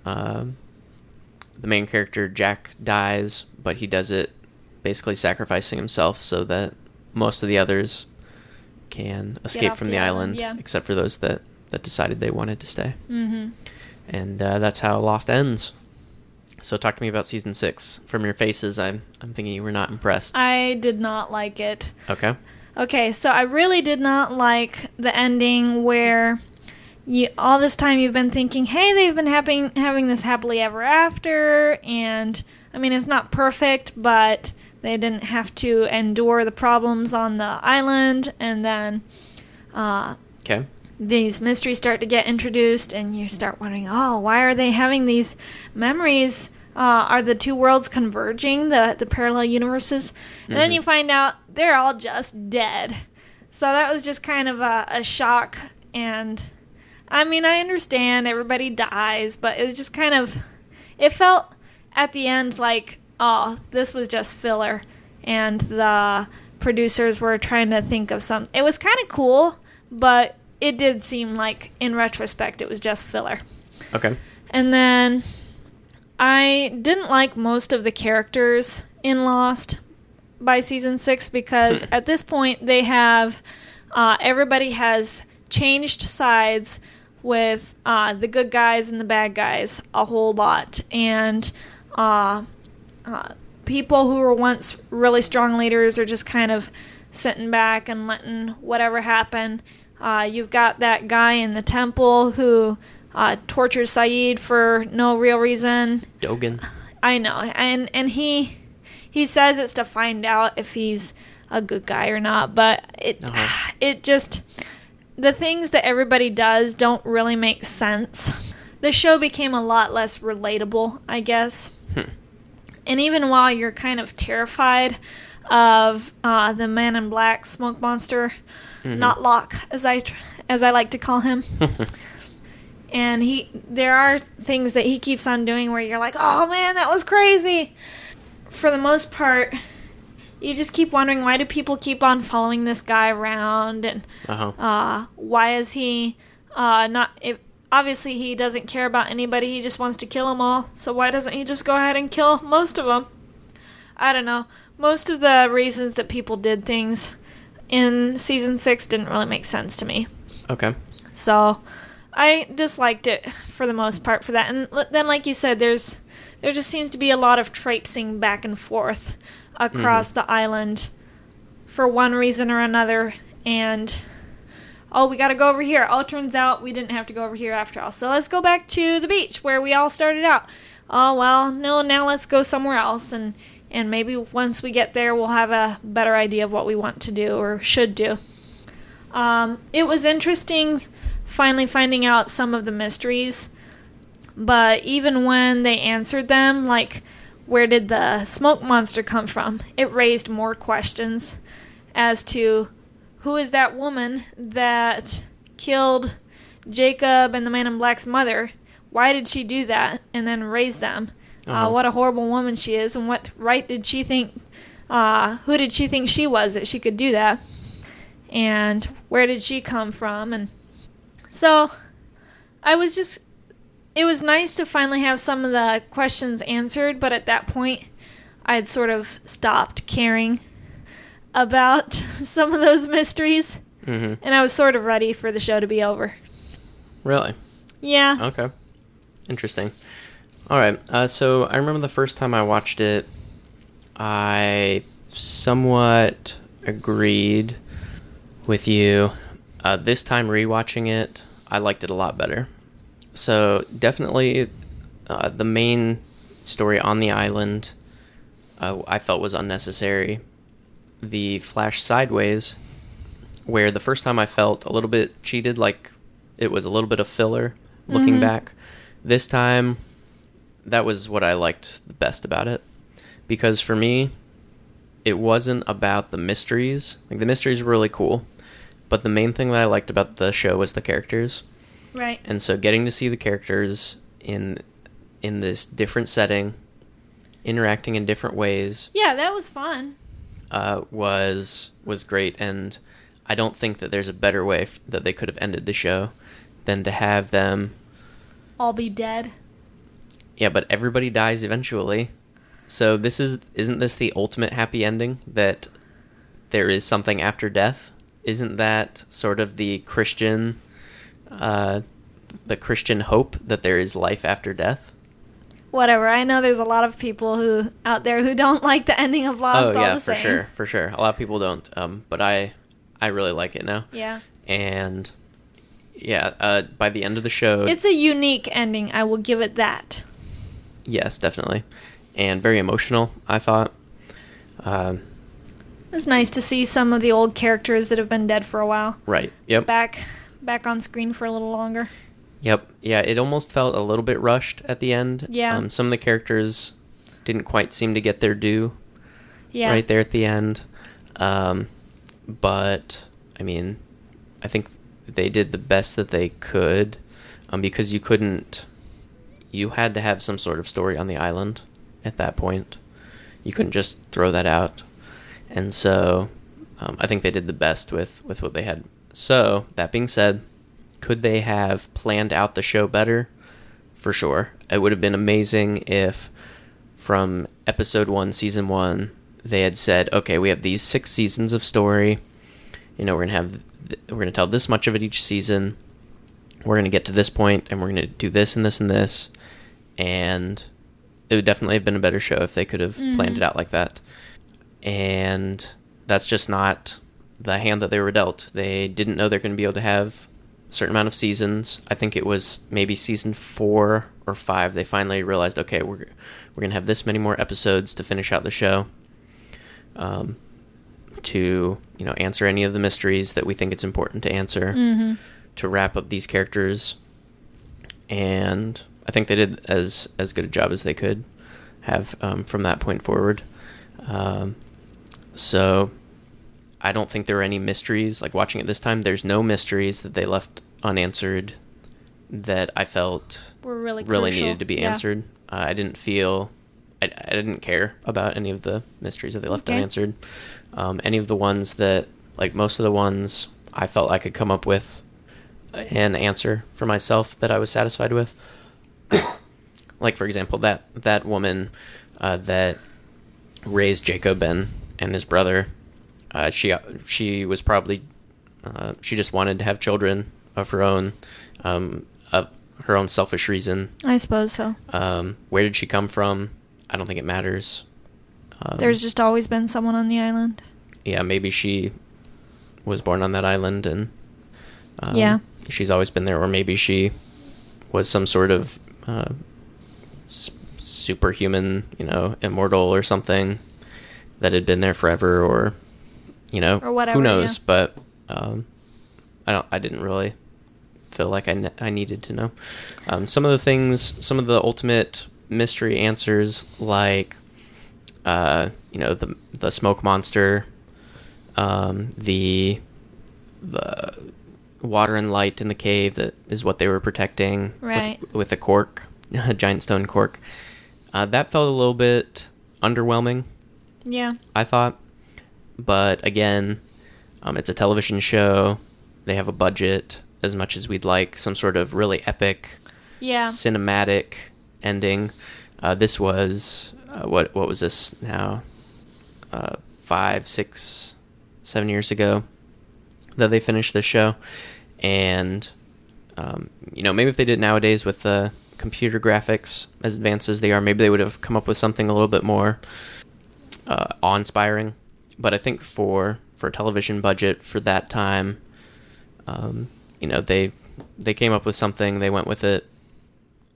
S2: Um, the main character Jack dies, but he does it basically sacrificing himself so that most of the others can escape from
S1: the
S2: the,
S1: island,
S2: island,
S1: yeah.
S2: except for those that that decided they wanted to stay.
S1: Mm-hmm.
S2: And uh, that's how Lost ends. So talk to me about season six. From your faces, I'm I'm thinking you were not impressed.
S1: I did not like it.
S2: okay.
S1: Okay, so I really did not like the ending where you all this time you've been thinking, "Hey, they've been having having this happily ever after," and I mean, it's not perfect, but they didn't have to endure the problems on the island, and then uh,
S2: Okay.
S1: these mysteries start to get introduced, and you start wondering, oh, why are they having these memories? Uh, are the two worlds converging, the, the parallel universes? And then
S2: Mhm.
S1: you find out they're all just dead. So that was just kind of a, a shock. And I mean, I understand everybody dies, but it was just kind of, it felt at the end like, oh, this was just filler. And the producers were trying to think of some. It was kind of cool, but it did seem like, in retrospect, it was just filler.
S2: Okay.
S1: And then I didn't like most of the characters in Lost by season six because at this point they have uh, everybody has changed sides with uh, the good guys and the bad guys a whole lot, and uh, uh, people who were once really strong leaders are just kind of sitting back and letting whatever happen. Uh, you've got that guy in the temple who uh, tortures Sayid for no real reason.
S2: Dogen.
S1: I know, and and he he says it's to find out if he's a good guy or not, but it
S2: Uh-huh.
S1: it just the things that everybody does don't really make sense. The show became a lot less relatable, I guess. And even while you're kind of terrified of uh, the Man in Black smoke monster,
S2: Mhm.
S1: not Locke, as I tr- as I like to call him and he there are things that he keeps on doing where you're like oh man that was crazy for the most part you just keep wondering why do people keep on following this guy around and
S2: Uh-huh.
S1: uh, why is he uh, not if obviously he doesn't care about anybody he just wants to kill them all so why doesn't he just go ahead and kill most of them i don't know most of the reasons that people did things in season six didn't really make sense to me
S2: Okay.
S1: so I disliked it for the most part for that. And then, like you said, there's there just seems to be a lot of traipsing back and forth across mm-hmm. the island for one reason or another. And oh, we got to go over here. Oh, turns out we didn't have to go over here after all. So let's go back to the beach where we all started out. Oh well, no, now let's go somewhere else and. And maybe once we get there, we'll have a better idea of what we want to do or should do. Um, it was interesting finally finding out some of the mysteries, but even when they answered them, like where did the smoke monster come from, it raised more questions as to who is that woman that killed Jacob and the man in black's mother? Why did she do that and then raise them? uh
S2: Uh-huh.
S1: what a horrible woman she is, and what right did she think? Uh, who did she think she was that she could do that? and where did she come from and so i was just it was nice to finally have some of the questions answered but at that point i had sort of stopped caring about some of those mysteries
S2: Mm-hmm.
S1: and i was sort of ready for the show to be over
S2: Really?
S1: yeah
S2: Okay. Interesting. All right. Uh, so I remember the first time I watched it, I somewhat agreed with you. Uh, this time rewatching it, I liked it a lot better. So definitely, uh, the main story on the island, uh, I felt was unnecessary. The flash sideways, where the first time I felt a little bit cheated, like it was a little bit of filler. Looking
S1: Mhm.
S2: back, this time, that was what I liked the best about it, because for me, it wasn't about the mysteries. Like the mysteries were really cool, but the main thing that I liked about the show was the characters.
S1: Right.
S2: And so getting to see the characters in in this different setting, interacting in different ways,
S1: Yeah, that was fun.
S2: Uh, was was great. And I don't think that there's a better way f- that they could have ended the show than to have them.
S1: I'll be dead.
S2: Yeah, but everybody dies eventually. So this is isn't this the ultimate happy ending that there is something after death? Isn't that sort of the Christian uh the Christian hope that there is life after death?
S1: Whatever. I know there's a lot of people who out there who don't like the ending of Lost
S2: oh
S1: all
S2: yeah,
S1: the
S2: for
S1: same.
S2: sure, for sure. A lot of people don't, um, but I, I really like it now.
S1: Yeah.
S2: And yeah, uh, by the end of the show,
S1: It's a unique ending. I will give it that.
S2: yes, definitely, and very emotional. I thought. Um,
S1: It's nice to see some of the old characters that have been dead for a while
S2: right. Yep.
S1: back back on screen for a little longer.
S2: Yep. Yeah, it almost felt a little bit rushed at the end.
S1: Yeah.
S2: Um, some of the characters didn't quite seem to get their due
S1: Yeah.
S2: right there at the end. Um, but I mean, I think they did the best that they could, um, because you couldn't. You had to have some sort of story on the island at that point. You couldn't just throw that out, and so um, I think they did the best with with what they had. So that being said, could they have planned out the show better? For sure, it would have been amazing if from episode one, season one, they had said, okay, we have these six seasons of story. You know, we're gonna have, th- we're gonna tell this much of it each season. We're gonna get to this point, and we're gonna do this and this and this, and it would definitely have been a better show if they could have planned
S1: Mhm.
S2: it out like that. And that's just not the hand that they were dealt. They didn't know they're going to be able to have certain amount of seasons. I think it was maybe season four or five. They finally realized, okay, we're we're going to have this many more episodes to finish out the show. Um, to you know answer any of the mysteries that we think it's important to answer
S1: Mm-hmm.
S2: to wrap up these characters and i think they did as as good a job as they could have um, from that point forward um, so i don't think there are any mysteries like watching it this time there's no mysteries that they left unanswered that i felt
S1: We're really
S2: really
S1: crucial.
S2: needed to be
S1: Yeah.
S2: answered uh, i didn't feel I, I didn't care about any of the mysteries that they left
S1: Okay.
S2: unanswered um, any of the ones that like most of the ones i felt i could come up with an answer for myself that i was satisfied with like for example that that woman uh, that raised jacob and and his brother uh, she she was probably uh, she just wanted to have children of her own um, of her own selfish reason
S1: I suppose so.
S2: um, where did she come from i don't think it matters um,
S1: There's just always been someone on the island.
S2: yeah, maybe she was born on that island and um,
S1: Yeah.
S2: she's always been there, or maybe she was some sort of uh, s- superhuman, you know, immortal or something that had been there forever, or you know,
S1: Or whatever,
S2: Who knows?
S1: yeah.
S2: But um, I don't. I didn't really feel like I, ne- I needed to know. Um, some of the things, some of the ultimate mystery answers, like uh, you know, the the smoke monster, um, the the water and light in the cave that is what they were protecting
S1: Right.
S2: with, with a cork, a giant stone cork. Uh, that felt a little bit underwhelming.
S1: Yeah.
S2: I thought. But again, um, it's a television show. They have a budget as much as we'd like some sort of really epic,
S1: Yeah.
S2: cinematic ending. Uh, this was uh, what? What was this now? Uh, five, six, seven years ago that they finished this show, and um, you know maybe if they did it nowadays with the computer graphics as advanced as they are, maybe they would have come up with something a little bit more uh, awe-inspiring. But I think for for a television budget for that time, um, you know, they they came up with something. They went with it.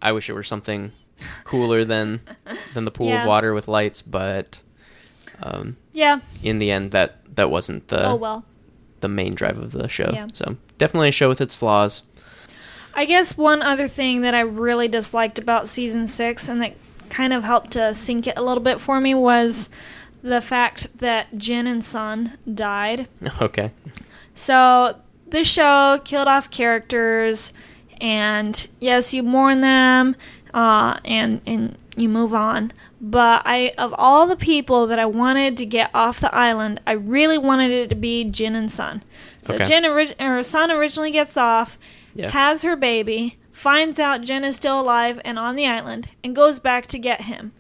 S2: I wish it were something cooler than than the pool
S1: Yeah.
S2: of water with lights, but um,
S1: Yeah.
S2: in the end, that that wasn't the
S1: oh well.
S2: the main drive of the show.
S1: Yeah.
S2: So definitely a show with its flaws.
S1: I guess one other thing that I really disliked about season six and that kind of helped to sink it a little bit for me was the fact that Jin and Sun died.
S2: Okay.
S1: So this show killed off characters, and yes, you mourn them, uh, and and you move on. But I, of all the people that I wanted to get off the island, I really wanted it to be Jin and Sun. So
S2: Okay.
S1: Jin orig- or Sun originally gets off,
S2: Yeah.
S1: has her baby, finds out Jin is still alive and on the island, and goes back to get him.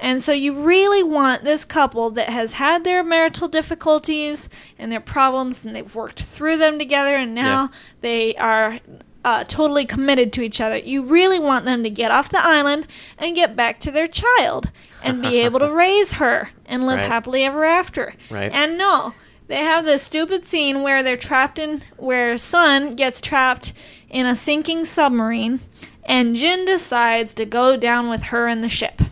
S1: And so you really want this couple that has had their marital difficulties and their problems, and they've worked through them together, and now
S2: Yeah.
S1: they are uh, totally committed to each other. You really want them to get off the island and get back to their child and be able to raise her and live
S2: Right.
S1: happily ever after.
S2: Right.
S1: And no, they have this stupid scene where they're trapped in, where Sun gets trapped in a sinking submarine, and Jin decides to go down with her in the ship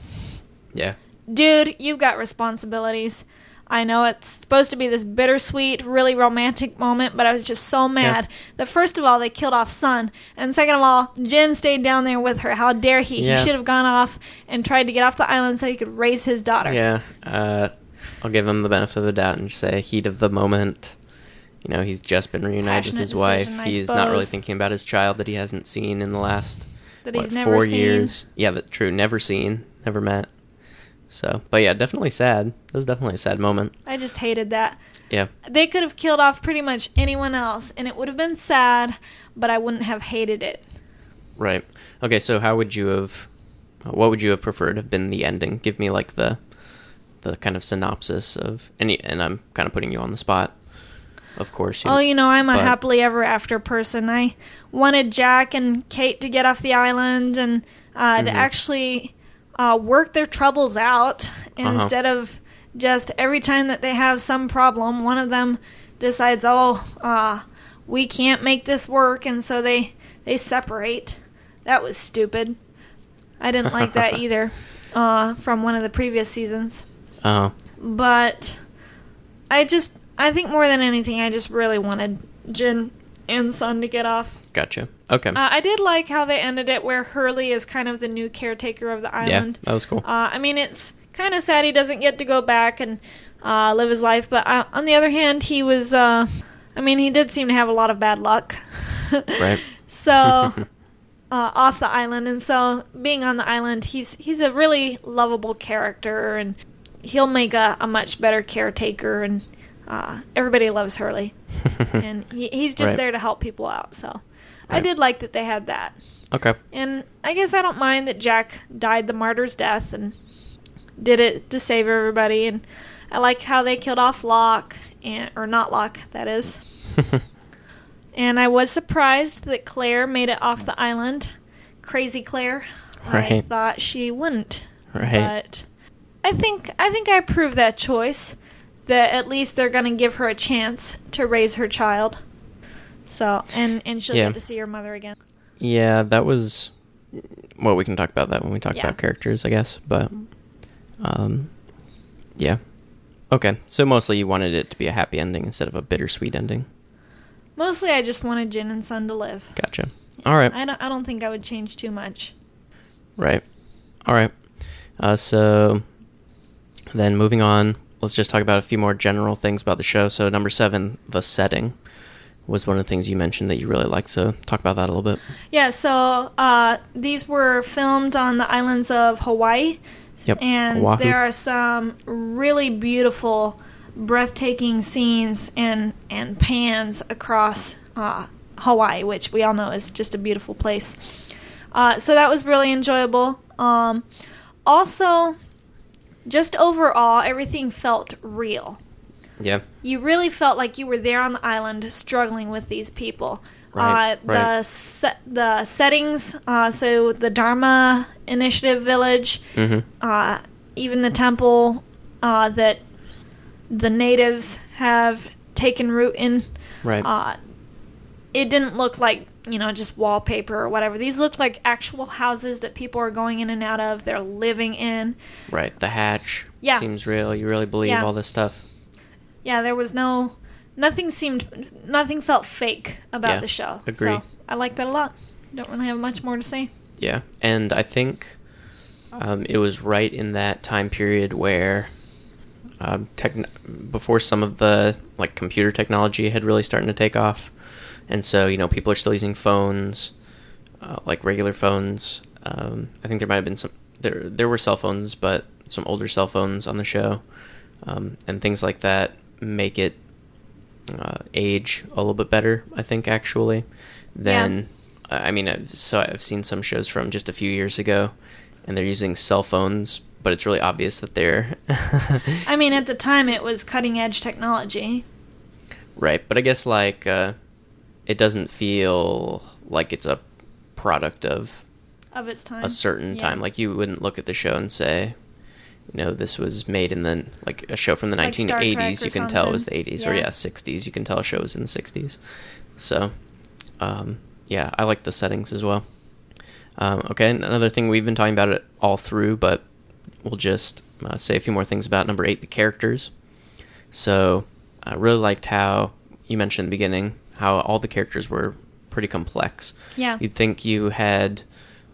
S2: Yeah.
S1: dude, you've got responsibilities. I know it's supposed to be this bittersweet, really romantic moment, but I was just so mad that first of all they killed off Sun, and second of all, Jin stayed down there with her. How dare he?
S2: Yeah.
S1: He should have gone off and tried to get off the island so he could raise his daughter.
S2: Yeah. Uh, I'll give him the benefit of the doubt and just say heat of the moment. You know, he's just been reunited with
S1: Passionate
S2: his wife.
S1: decision, I
S2: he's not really thinking about his child that he hasn't seen in the last
S1: That
S2: what,
S1: he's never
S2: four
S1: seen.
S2: years. Yeah, that's true. Never seen, never met. So, but yeah, definitely sad. That was definitely a sad moment.
S1: I just hated that.
S2: Yeah.
S1: They could have killed off pretty much anyone else, and it would have been sad, but I wouldn't have hated it.
S2: Right. Okay, so how would you have what would you have preferred have been the ending? Give me like the the kind of synopsis of any and I'm kind of putting you on the spot. Of course.
S1: Oh, you know, I'm a
S2: but-
S1: happily ever after person. I wanted Jack and Kate to get off the island and uh, to
S2: Mhm.
S1: actually uh, work their troubles out
S2: Uh-huh.
S1: instead of just every time that they have some problem, one of them decides, oh, uh, we can't make this work, and so they they separate. That was stupid. I didn't like that either uh, from one of the previous seasons
S2: Oh,
S1: but I just I think more than anything I just really wanted Jin and Sun to get off.
S2: gotcha. Okay.
S1: Uh, I did like how they ended it where Hurley is kind of the new caretaker of the island.
S2: yeah, that was cool.
S1: Uh, I mean it's kind of sad he doesn't get to go back and uh, live his life, but uh, on the other hand he was uh, I mean he did seem to have a lot of bad luck.
S2: right.
S1: So uh, off the island, and so being on the island, he's he's a really lovable character, and he'll make a, a much better caretaker, and uh, everybody loves Hurley, and he, he's just
S2: Right.
S1: there to help people out. So I did like that they had that,
S2: Okay.
S1: and I guess I don't mind that Jack died the martyr's death and did it to save everybody, and I liked how they killed off Locke, and or not Locke, that is. And I was surprised that Claire made it off the island. Crazy Claire.
S2: Right.
S1: I thought she wouldn't.
S2: Right.
S1: But I think I think I approved that choice. That at least they're gonna give her a chance to raise her child. So and and she'll
S2: Yeah.
S1: get to see her mother again.
S2: Yeah, that was. Well, we can talk about that when we talk
S1: Yeah.
S2: about characters, I guess. But, um, yeah. Okay, so mostly you wanted it to be a happy ending instead of a bittersweet ending.
S1: Mostly, I just wanted Jin and Sun to live.
S2: Gotcha. All right.
S1: I don't. I don't think I would change too much.
S2: Right. All right. Uh, so then moving on, let's just talk about a few more general things about the show. So number seven, the setting was one of the things you mentioned that you really liked. So talk about that a little bit.
S1: Yeah, so uh, these were filmed on the islands of Hawaii.
S2: Yep.
S1: And
S2: Oahu.
S1: there are some really beautiful, breathtaking scenes and, and pans across uh, Hawaii, which we all know is just a beautiful place. Uh, so that was really enjoyable. Um, also, just overall, everything felt real
S2: Yeah.
S1: you really felt like you were there on the island struggling with these people.
S2: Right,
S1: uh,
S2: right.
S1: The se- the settings, uh, so the Dharma Initiative Village,
S2: hmm
S1: uh, even the temple, uh, that the natives have taken root in.
S2: Right.
S1: Uh, it didn't look like you know just wallpaper or whatever. These looked like actual houses that people are going in and out of. They're living in.
S2: right. The hatch
S1: Yeah.
S2: seems real. You really believe
S1: Yeah.
S2: all this stuff.
S1: Yeah, there was no nothing seemed nothing felt fake about
S2: Yeah,
S1: the show.
S2: agree.
S1: So I like that a lot. Don't really have much more to say.
S2: Yeah, and I think um, it was right in that time period where um, techn- before some of the like computer technology had really starting to take off, and so you know people are still using phones, uh, like regular phones. Um, I think there might have been some there there were cell phones, but some older cell phones on the show, um, and things like that make it uh, age a little bit better. I think actually than I mean, I've, so I've seen some shows from just a few years ago, and they're using cell phones, but it's really obvious that they're
S1: I mean, at the time it was cutting edge technology.
S2: right. But I guess like uh, it doesn't feel like it's a product of
S1: Of its time.
S2: a certain
S1: Yeah.
S2: time. Like you wouldn't look at the show and say, you know, this was made in the like a show from the
S1: Like Star
S2: 1980s. You can tell it was the
S1: something.
S2: 80s or
S1: Yeah.
S2: yeah, 60s. You can tell a show was in the 60s. So, um, yeah, I like the settings as well. Um, okay, another thing we've been talking about it all through, but we'll just uh, say a few more things about number eight, the characters. So, I really liked how you mentioned in the beginning how all the characters were pretty complex.
S1: Yeah.
S2: You'd think you had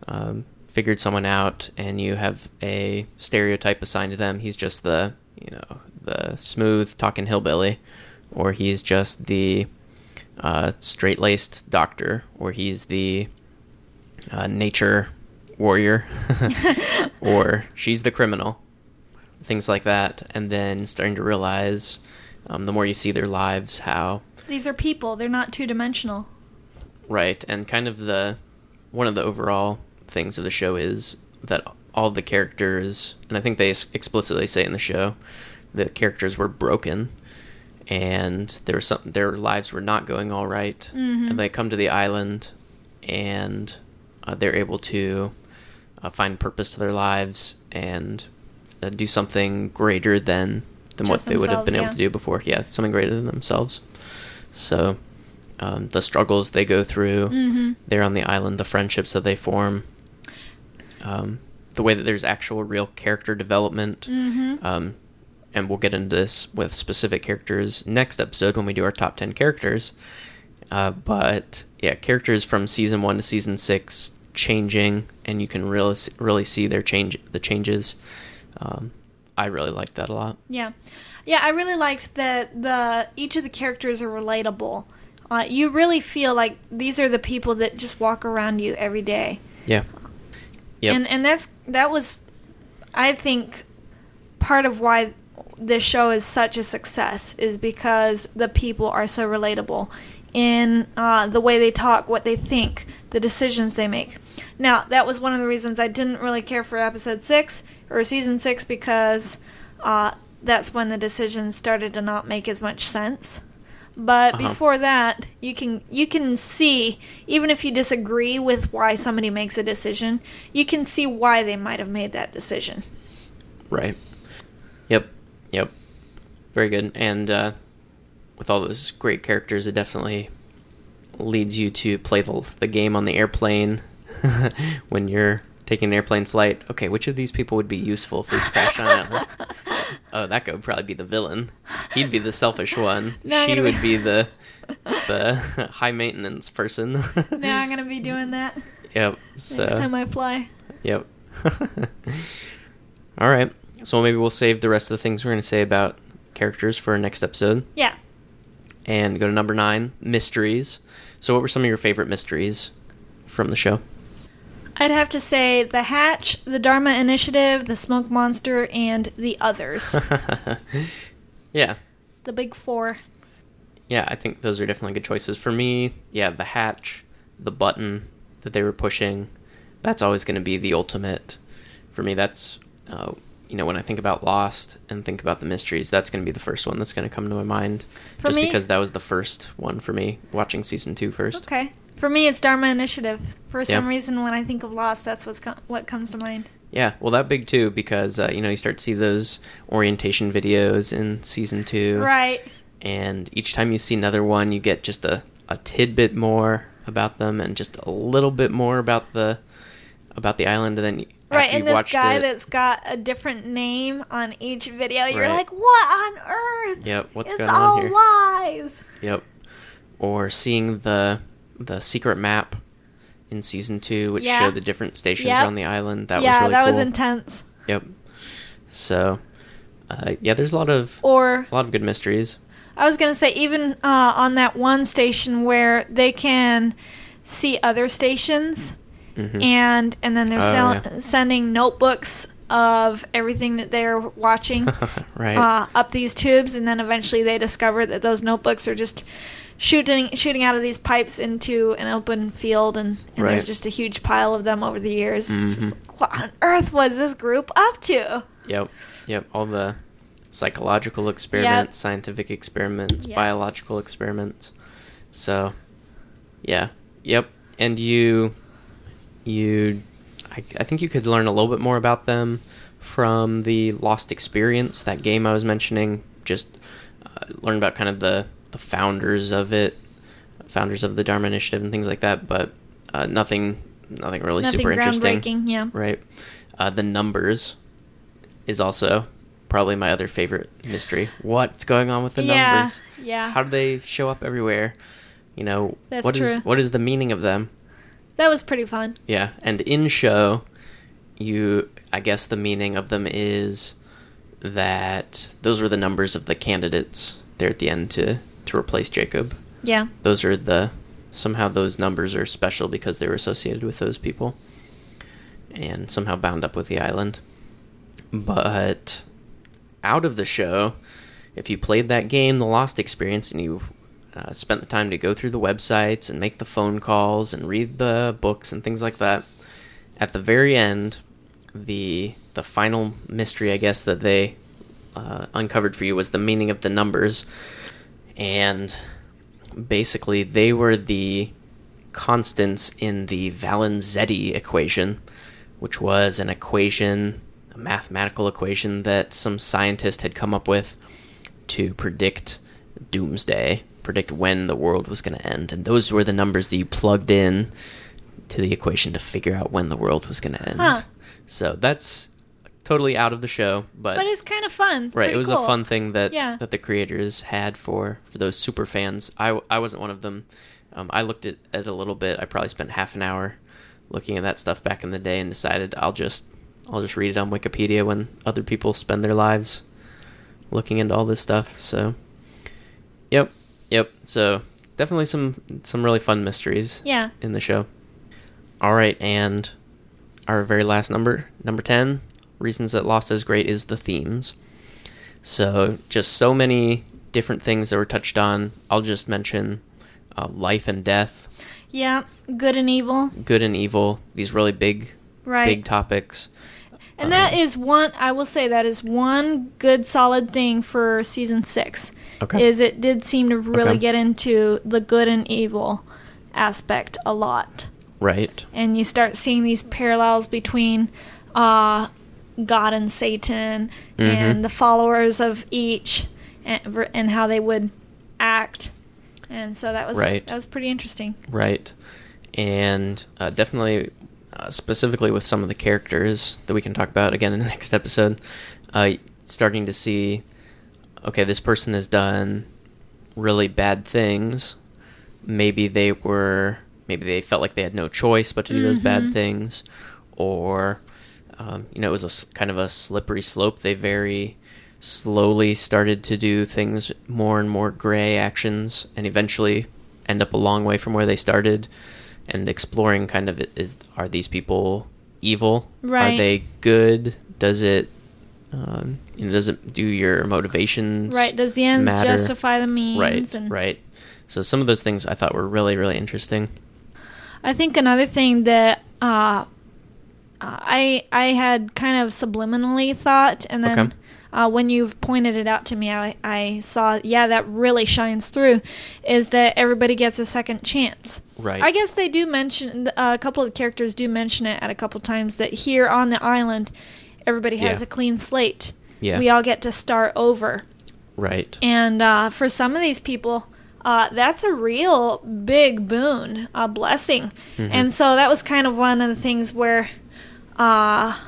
S2: um, figured someone out and you have a stereotype assigned to them. He's just the, you know, the smooth talking hillbilly, or he's just the uh, straight laced doctor, or he's the uh, nature warrior, or she's the criminal. Things like that. And then starting to realize um, the more you see their lives, how
S1: These are people. They're not two dimensional.
S2: Right, and kind of the one of the overall things of the show is that all the characters, and I think they explicitly say in the show, the characters were broken, and there was some their lives were not going all right,
S1: Mhm.
S2: and they come to the island, and uh, they're able to uh, find purpose to their lives and uh, do something greater than than what they would have been
S1: themselves,
S2: able to do before. Yeah, something greater than themselves. So, um, the struggles they go through,
S1: Mhm.
S2: they're on the island, the friendships that they form, um, the way that there's actual real character development.
S1: Mhm.
S2: Um, and we'll get into this with specific characters next episode when we do our top 10 characters. Uh, but yeah, characters from season one to season six changing, and you can really really see their change the changes. Um, I really liked that a lot.
S1: Yeah, yeah. I really liked that the each of the characters are relatable. Uh, you really feel like these are the people that just walk around you every day,
S2: Yeah. Yep.
S1: and and that's that was, I think, part of why this show is such a success is because the people are so relatable in uh, the way they talk, what they think, the decisions they make. Now, that was one of the reasons I didn't really care for episode six or season six because uh, that's when the decisions started to not make as much sense. But
S2: Uh-huh.
S1: before that, you can you can see even if you disagree with why somebody makes a decision, you can see why they might have made that decision.
S2: Right. Yep. Yep. Very good. And uh, with all those great characters, it definitely leads you to play the, the game on the airplane when you're taking an airplane flight. Okay, which of these people would be useful if we crash on an island? Oh, that guy would probably be the villain. He'd be the selfish one.
S1: No,
S2: she
S1: gonna
S2: would
S1: be-
S2: the the high maintenance person.
S1: now I'm gonna be doing that
S2: Yep. So,
S1: next time I fly.
S2: Yep. All right. So maybe we'll save the rest of the things we're going to say about characters for our next episode
S1: Yeah.
S2: and go to number nine mysteries. So, what were some of your favorite mysteries from the show?
S1: I'd have to say The Hatch, The Dharma Initiative, The Smoke Monster, and The Others.
S2: yeah.
S1: the big four.
S2: Yeah, I think those are definitely good choices. For me, yeah, the hatch, the button that they were pushing, that's always going to be the ultimate. For me, that's, uh, you know, when I think about Lost and think about the mysteries, that's going to be the first one that's going to come to my mind.
S1: For
S2: just
S1: me-
S2: because that was the first one for me, watching season two first.
S1: Okay. For me, it's Dharma Initiative. For some
S2: Yeah.
S1: reason, when I think of Lost, that's what's co- what comes to mind.
S2: Yeah, well, that big too because uh, you know you start to see those orientation videos in season two,
S1: Right.
S2: and each time you see another one, you get just a, a tidbit more about them and just a little bit more about the about the island, and then you-
S1: Right, and this guy
S2: it-
S1: that's got a different name on each video, you're
S2: Right.
S1: like, what on earth?
S2: Yep, what's
S1: it's
S2: going on
S1: all
S2: here?
S1: lies.
S2: Yep. Or seeing the the secret map in season two, which
S1: Yeah.
S2: showed the different stations
S1: Yep.
S2: on the island. That
S1: yeah,
S2: was really
S1: that
S2: cool.
S1: was intense.
S2: Yep. So, uh, yeah, there's a lot of
S1: Or
S2: a lot of good mysteries.
S1: I was gonna say, even uh, on that one station where they can see other stations,
S2: Mhm.
S1: and and then they're
S2: Oh,
S1: sell-
S2: yeah.
S1: sending notebooks of everything that they're watching
S2: right.
S1: uh, up these tubes, and then eventually they discover that those notebooks are just shooting shooting out of these pipes into an open field, and, and
S2: Right.
S1: there's just a huge pile of them over the years. It's just like, what on earth was this group up to?
S2: Yep. Yep. All the psychological experiments, scientific experiments,
S1: Yep.
S2: biological experiments. So, yeah. Yep. And you, you, I, I think you could learn a little bit more about them from the Lost Experience, that game I was mentioning. Just uh, learn about kind of the, the founders of it, founders of the Dharma Initiative and things like that. But uh, nothing, nothing really
S1: Nothing
S2: super interesting.
S1: Yeah.
S2: Right. Uh, the numbers is also probably my other favorite mystery. What's going on with the
S1: yeah.
S2: numbers?
S1: Yeah.
S2: How do they show up everywhere? You know,
S1: That's
S2: what is what is the meaning of them?
S1: that was pretty fun.
S2: Yeah, and in show, you I guess the meaning of them is that those were the numbers of the candidates there at the end to to replace Jacob.
S1: Yeah.
S2: Those are the somehow those numbers are special because they were associated with those people and somehow bound up with the island. But out of the show, if you played that game, The Lost Experience, and you uh, spent the time to go through the websites and make the phone calls and read the books and things like that, at the very end, the the final mystery, I guess, that they uh, uncovered for you was the meaning of the numbers, and basically they were the constants in the Valenzetti equation, which was an equation, a mathematical equation that some scientist had come up with to predict doomsday, predict when the world was going to end. And those were the numbers that you plugged in to the equation to figure out when the world was going to end.
S1: Huh.
S2: So that's totally out of the show, but,
S1: But it's kind of fun.
S2: right,
S1: Pretty
S2: it was
S1: cool.
S2: a fun thing that
S1: Yeah.
S2: that the creators had for for those super fans. I I wasn't one of them. Um, I looked at it a little bit. I probably spent half an hour looking at that stuff back in the day and decided I'll just I'll just read it on Wikipedia when other people spend their lives looking into all this stuff. So, yep, yep. So definitely some some really fun mysteries
S1: Yeah.
S2: in the show. All right, and our very last number, number 10, reasons that Lost is great is the themes. So, just so many different things that were touched on. I'll just mention uh, life and death,
S1: Yeah. Good and evil.
S2: good and evil, these really big
S1: Right.
S2: big topics.
S1: And that
S2: Um,
S1: is one. I will say that is one good solid thing for season six.
S2: Okay.
S1: Is it did seem to really
S2: Okay.
S1: get into the good and evil aspect a lot,
S2: Right.
S1: and you start seeing these parallels between uh, God and Satan
S2: Mhm.
S1: and the followers of each, and, and how they would act. And so that was
S2: Right.
S1: that was pretty interesting.
S2: Right. And uh, definitely, uh, specifically with some of the characters that we can talk about again in the next episode, uh, starting to see okay, this person has done really bad things. Maybe they were, maybe they felt like they had no choice but to do those bad
S1: Mhm.
S2: things, or, um, you know, it was a kind of a slippery slope. They very slowly started to do things more and more gray actions, and eventually end up a long way from where they started. And exploring kind of is are these people evil?
S1: Right.
S2: Are they good? Does it um, you know, does it do your motivations?
S1: Right? Does the ends
S2: matter?
S1: justify the means?
S2: Right,
S1: and
S2: right. So some of those things I thought were really, really interesting.
S1: I think another thing that uh, uh, I I had kind of subliminally thought, and then
S2: Okay.
S1: uh, when you pointed it out to me, I I saw yeah that really shines through, is that everybody gets a second chance.
S2: Right.
S1: I guess they do mention uh, a couple of the characters do mention it at a couple times that here on the island, everybody has
S2: Yeah.
S1: a clean slate.
S2: Yeah.
S1: We all get to start over.
S2: Right.
S1: And uh, for some of these people, uh, that's a real big boon, a blessing.
S2: Mm-hmm.
S1: And so that was kind of one of the things where, uh,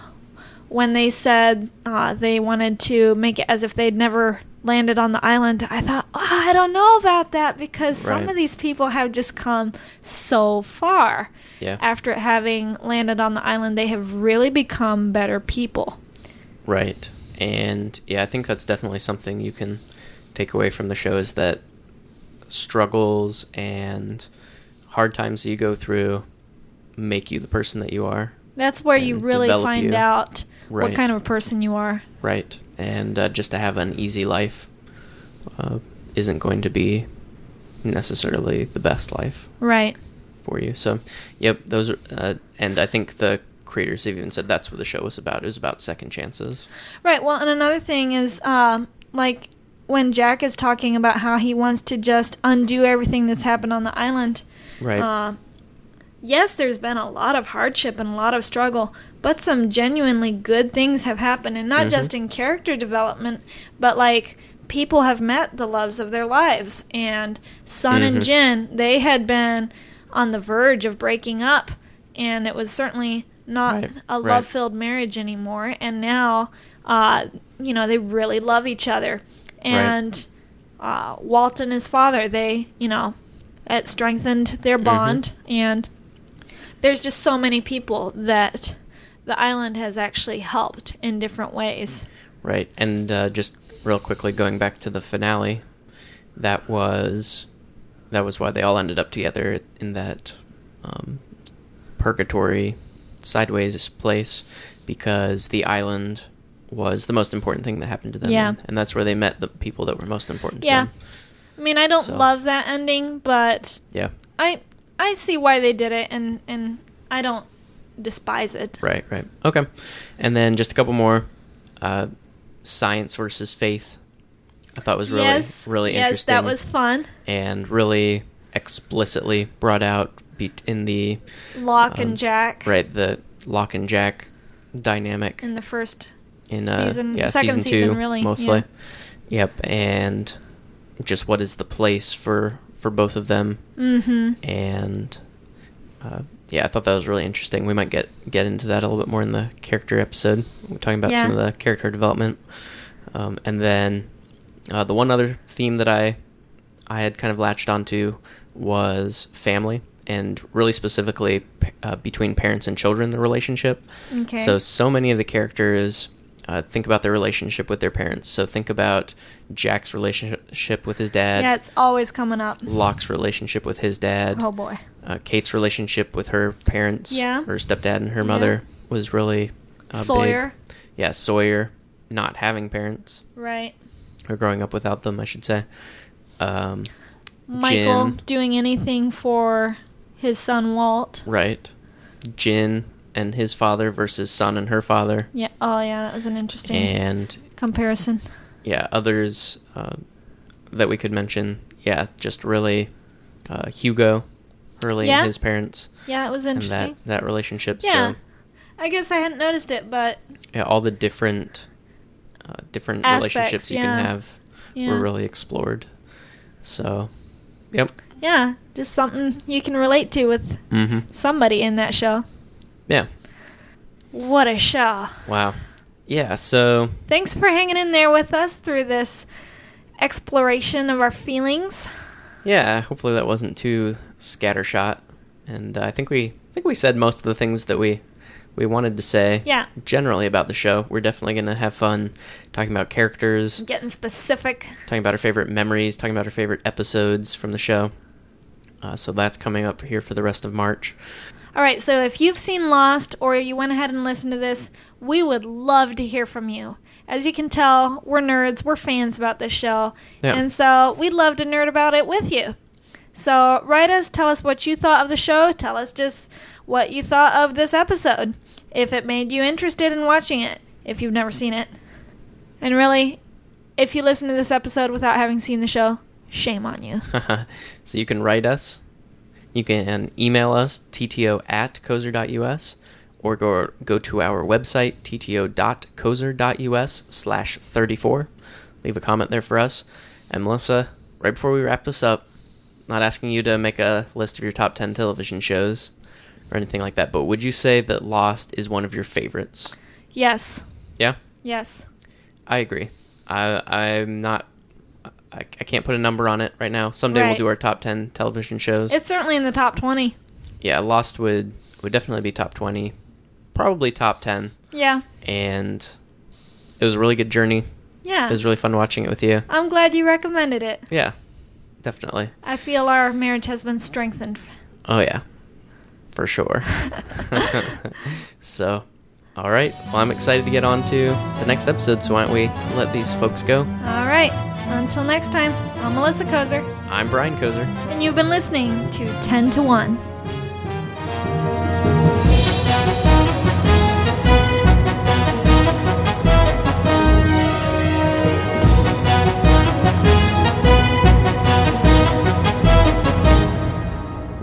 S1: when they said uh, they wanted to make it as if they'd never landed on the island, I thought, oh, I don't know about that because some of these people have just come so far.
S2: Yeah.
S1: After having landed on the island, they have really become better people.
S2: Right. And yeah, I think that's definitely something you can take away from the show is that struggles and hard times that you go through make you the person that you are.
S1: That's where you really find
S2: you.
S1: out what kind of a person you are.
S2: Right. And uh, just to have an easy life uh, isn't going to be necessarily the best life
S1: Right.
S2: for you. So, yep, those are, uh, and I think the creators have even said that's what the show was about. It was about second chances.
S1: Right. Well, and another thing is, um, like when Jack is talking about how he wants to just undo everything that's happened on the island.
S2: Right.
S1: Uh, yes, there's been a lot of hardship and a lot of struggle, but some genuinely good things have happened, and not
S2: Mhm.
S1: just in character development, but like people have met the loves of their lives. And Sun and
S2: Mhm.
S1: Jin, they had been on the verge of breaking up, and it was certainly not
S2: Right,
S1: a love-filled marriage anymore. And now, uh, you know, they really love each other. And uh, Walt and his father, they, you know, it strengthened their
S2: Mhm.
S1: bond. And there's just so many people that the island has actually helped in different ways.
S2: Right, and uh, just real quickly going back to the finale, that was that was why they all ended up together in that um, purgatory, sideways place, because the island was the most important thing that happened to them.
S1: Yeah.
S2: and, that's where they met the people that were most important to
S1: Yeah.
S2: them.
S1: I mean, I don't
S2: So-
S1: love that ending, but
S2: Yeah,
S1: I I see why they did it, and and I don't despise it.
S2: right, right. Okay, and then just a couple more. Uh, science versus faith. I thought was really
S1: yes,
S2: really
S1: yes,
S2: interesting.
S1: that was fun.
S2: and really explicitly brought out in the
S1: Locke
S2: um,
S1: and Jack,
S2: right the Locke and Jack dynamic
S1: in the first
S2: in uh,
S1: season-
S2: yeah
S1: second
S2: season
S1: season, really,
S2: mostly
S1: yeah.
S2: yep and just what is the place for for both of them.
S1: Mm-hmm.
S2: and uh, yeah I thought that was really interesting. We might get get into that a little bit more in the character episode we're talking about some of the character development. Um, and then uh, the one other theme that I I had kind of latched onto was family and really specifically uh, between parents and children the relationship.
S1: Okay.
S2: so so many of the characters uh, think about their relationship with their parents so think about Jack's relationship with his dad
S1: yeah, it's always coming up.
S2: Locke's relationship with his dad
S1: Oh boy.
S2: uh, Kate's relationship with her parents,
S1: Yeah.
S2: her stepdad and her
S1: Yeah.
S2: mother was really uh, big.
S1: Sawyer.
S2: Yeah, Sawyer not having parents
S1: Right.
S2: or growing up without them, I should say. Um,
S1: Michael
S2: Jin,
S1: doing anything for his son Walt.
S2: right? Jin and his father versus Sun and her father,
S1: Yeah. Oh yeah, that was an interesting
S2: and
S1: comparison.
S2: yeah, others uh, that we could mention. Yeah, just really uh, Hugo, Hurley
S1: Yeah.
S2: and his parents,
S1: Yeah, it was interesting.
S2: that that relationship.
S1: Yeah.
S2: So
S1: I guess I hadn't noticed it, but
S2: yeah, all the different uh, different
S1: Aspects,
S2: relationships you
S1: yeah.
S2: can have
S1: yeah.
S2: were really explored. So, yep.
S1: yeah, just something you can relate to with
S2: hmm
S1: somebody in that show.
S2: Yeah.
S1: What a show.
S2: Wow. Yeah. So
S1: Thanks for hanging in there with us through this exploration of our feelings.
S2: yeah. Hopefully that wasn't too scattershot, and uh, I think we I think we said most of the things that we we wanted to say.
S1: Yeah.
S2: Generally about the show, we're definitely gonna have fun talking about characters,
S1: Getting specific.
S2: talking about our favorite memories, talking about our favorite episodes from the show. Uh, so that's coming up here for the rest of March.
S1: All right, so if you've seen Lost or you went ahead and listened to this, we would love to hear from you. As you can tell, we're nerds, we're fans about this show,
S2: Yeah.
S1: and so we'd love to nerd about it with you. So write us, tell us what you thought of the show, tell us just what you thought of this episode, if it made you interested in watching it, if you've never seen it. And really, if you listen to this episode without having seen the show, shame on you.
S2: so you can write us. You can email us, tto at koser.us, or go, go to our website, tto.koser.us slash 34. Leave a comment there for us. And Melissa, right before we wrap this up, not asking you to make a list of your top 10 television shows or anything like that, but would you say that Lost is one of your favorites?
S1: Yes.
S2: Yeah?
S1: Yes.
S2: I agree. I I'm not I, I can't put a number on it right now. Someday we'll
S1: Right.
S2: do our top 10 television shows.
S1: It's certainly in the top 20.
S2: yeah, Lost would would definitely be top 20. Probably top 10
S1: Yeah.
S2: and it was a really good journey.
S1: Yeah.
S2: It was really fun watching it with you.
S1: I'm glad you recommended it.
S2: Yeah. Definitely.
S1: I feel our marriage has been strengthened.
S2: Oh yeah. For sure. so, all right. Well, I'm excited to get on to the next episode, so why don't we let these folks go?
S1: All right. Until next time, I'm Melissa Koser,
S2: I'm Brian Koser.
S1: and you've been listening to 10 to 1.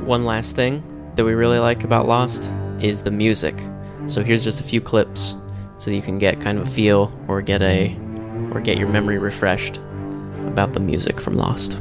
S2: One last thing that we really like about Lost is the music. So here's just a few clips so that you can get kind of a feel or get a or get your memory refreshed about the music from Lost.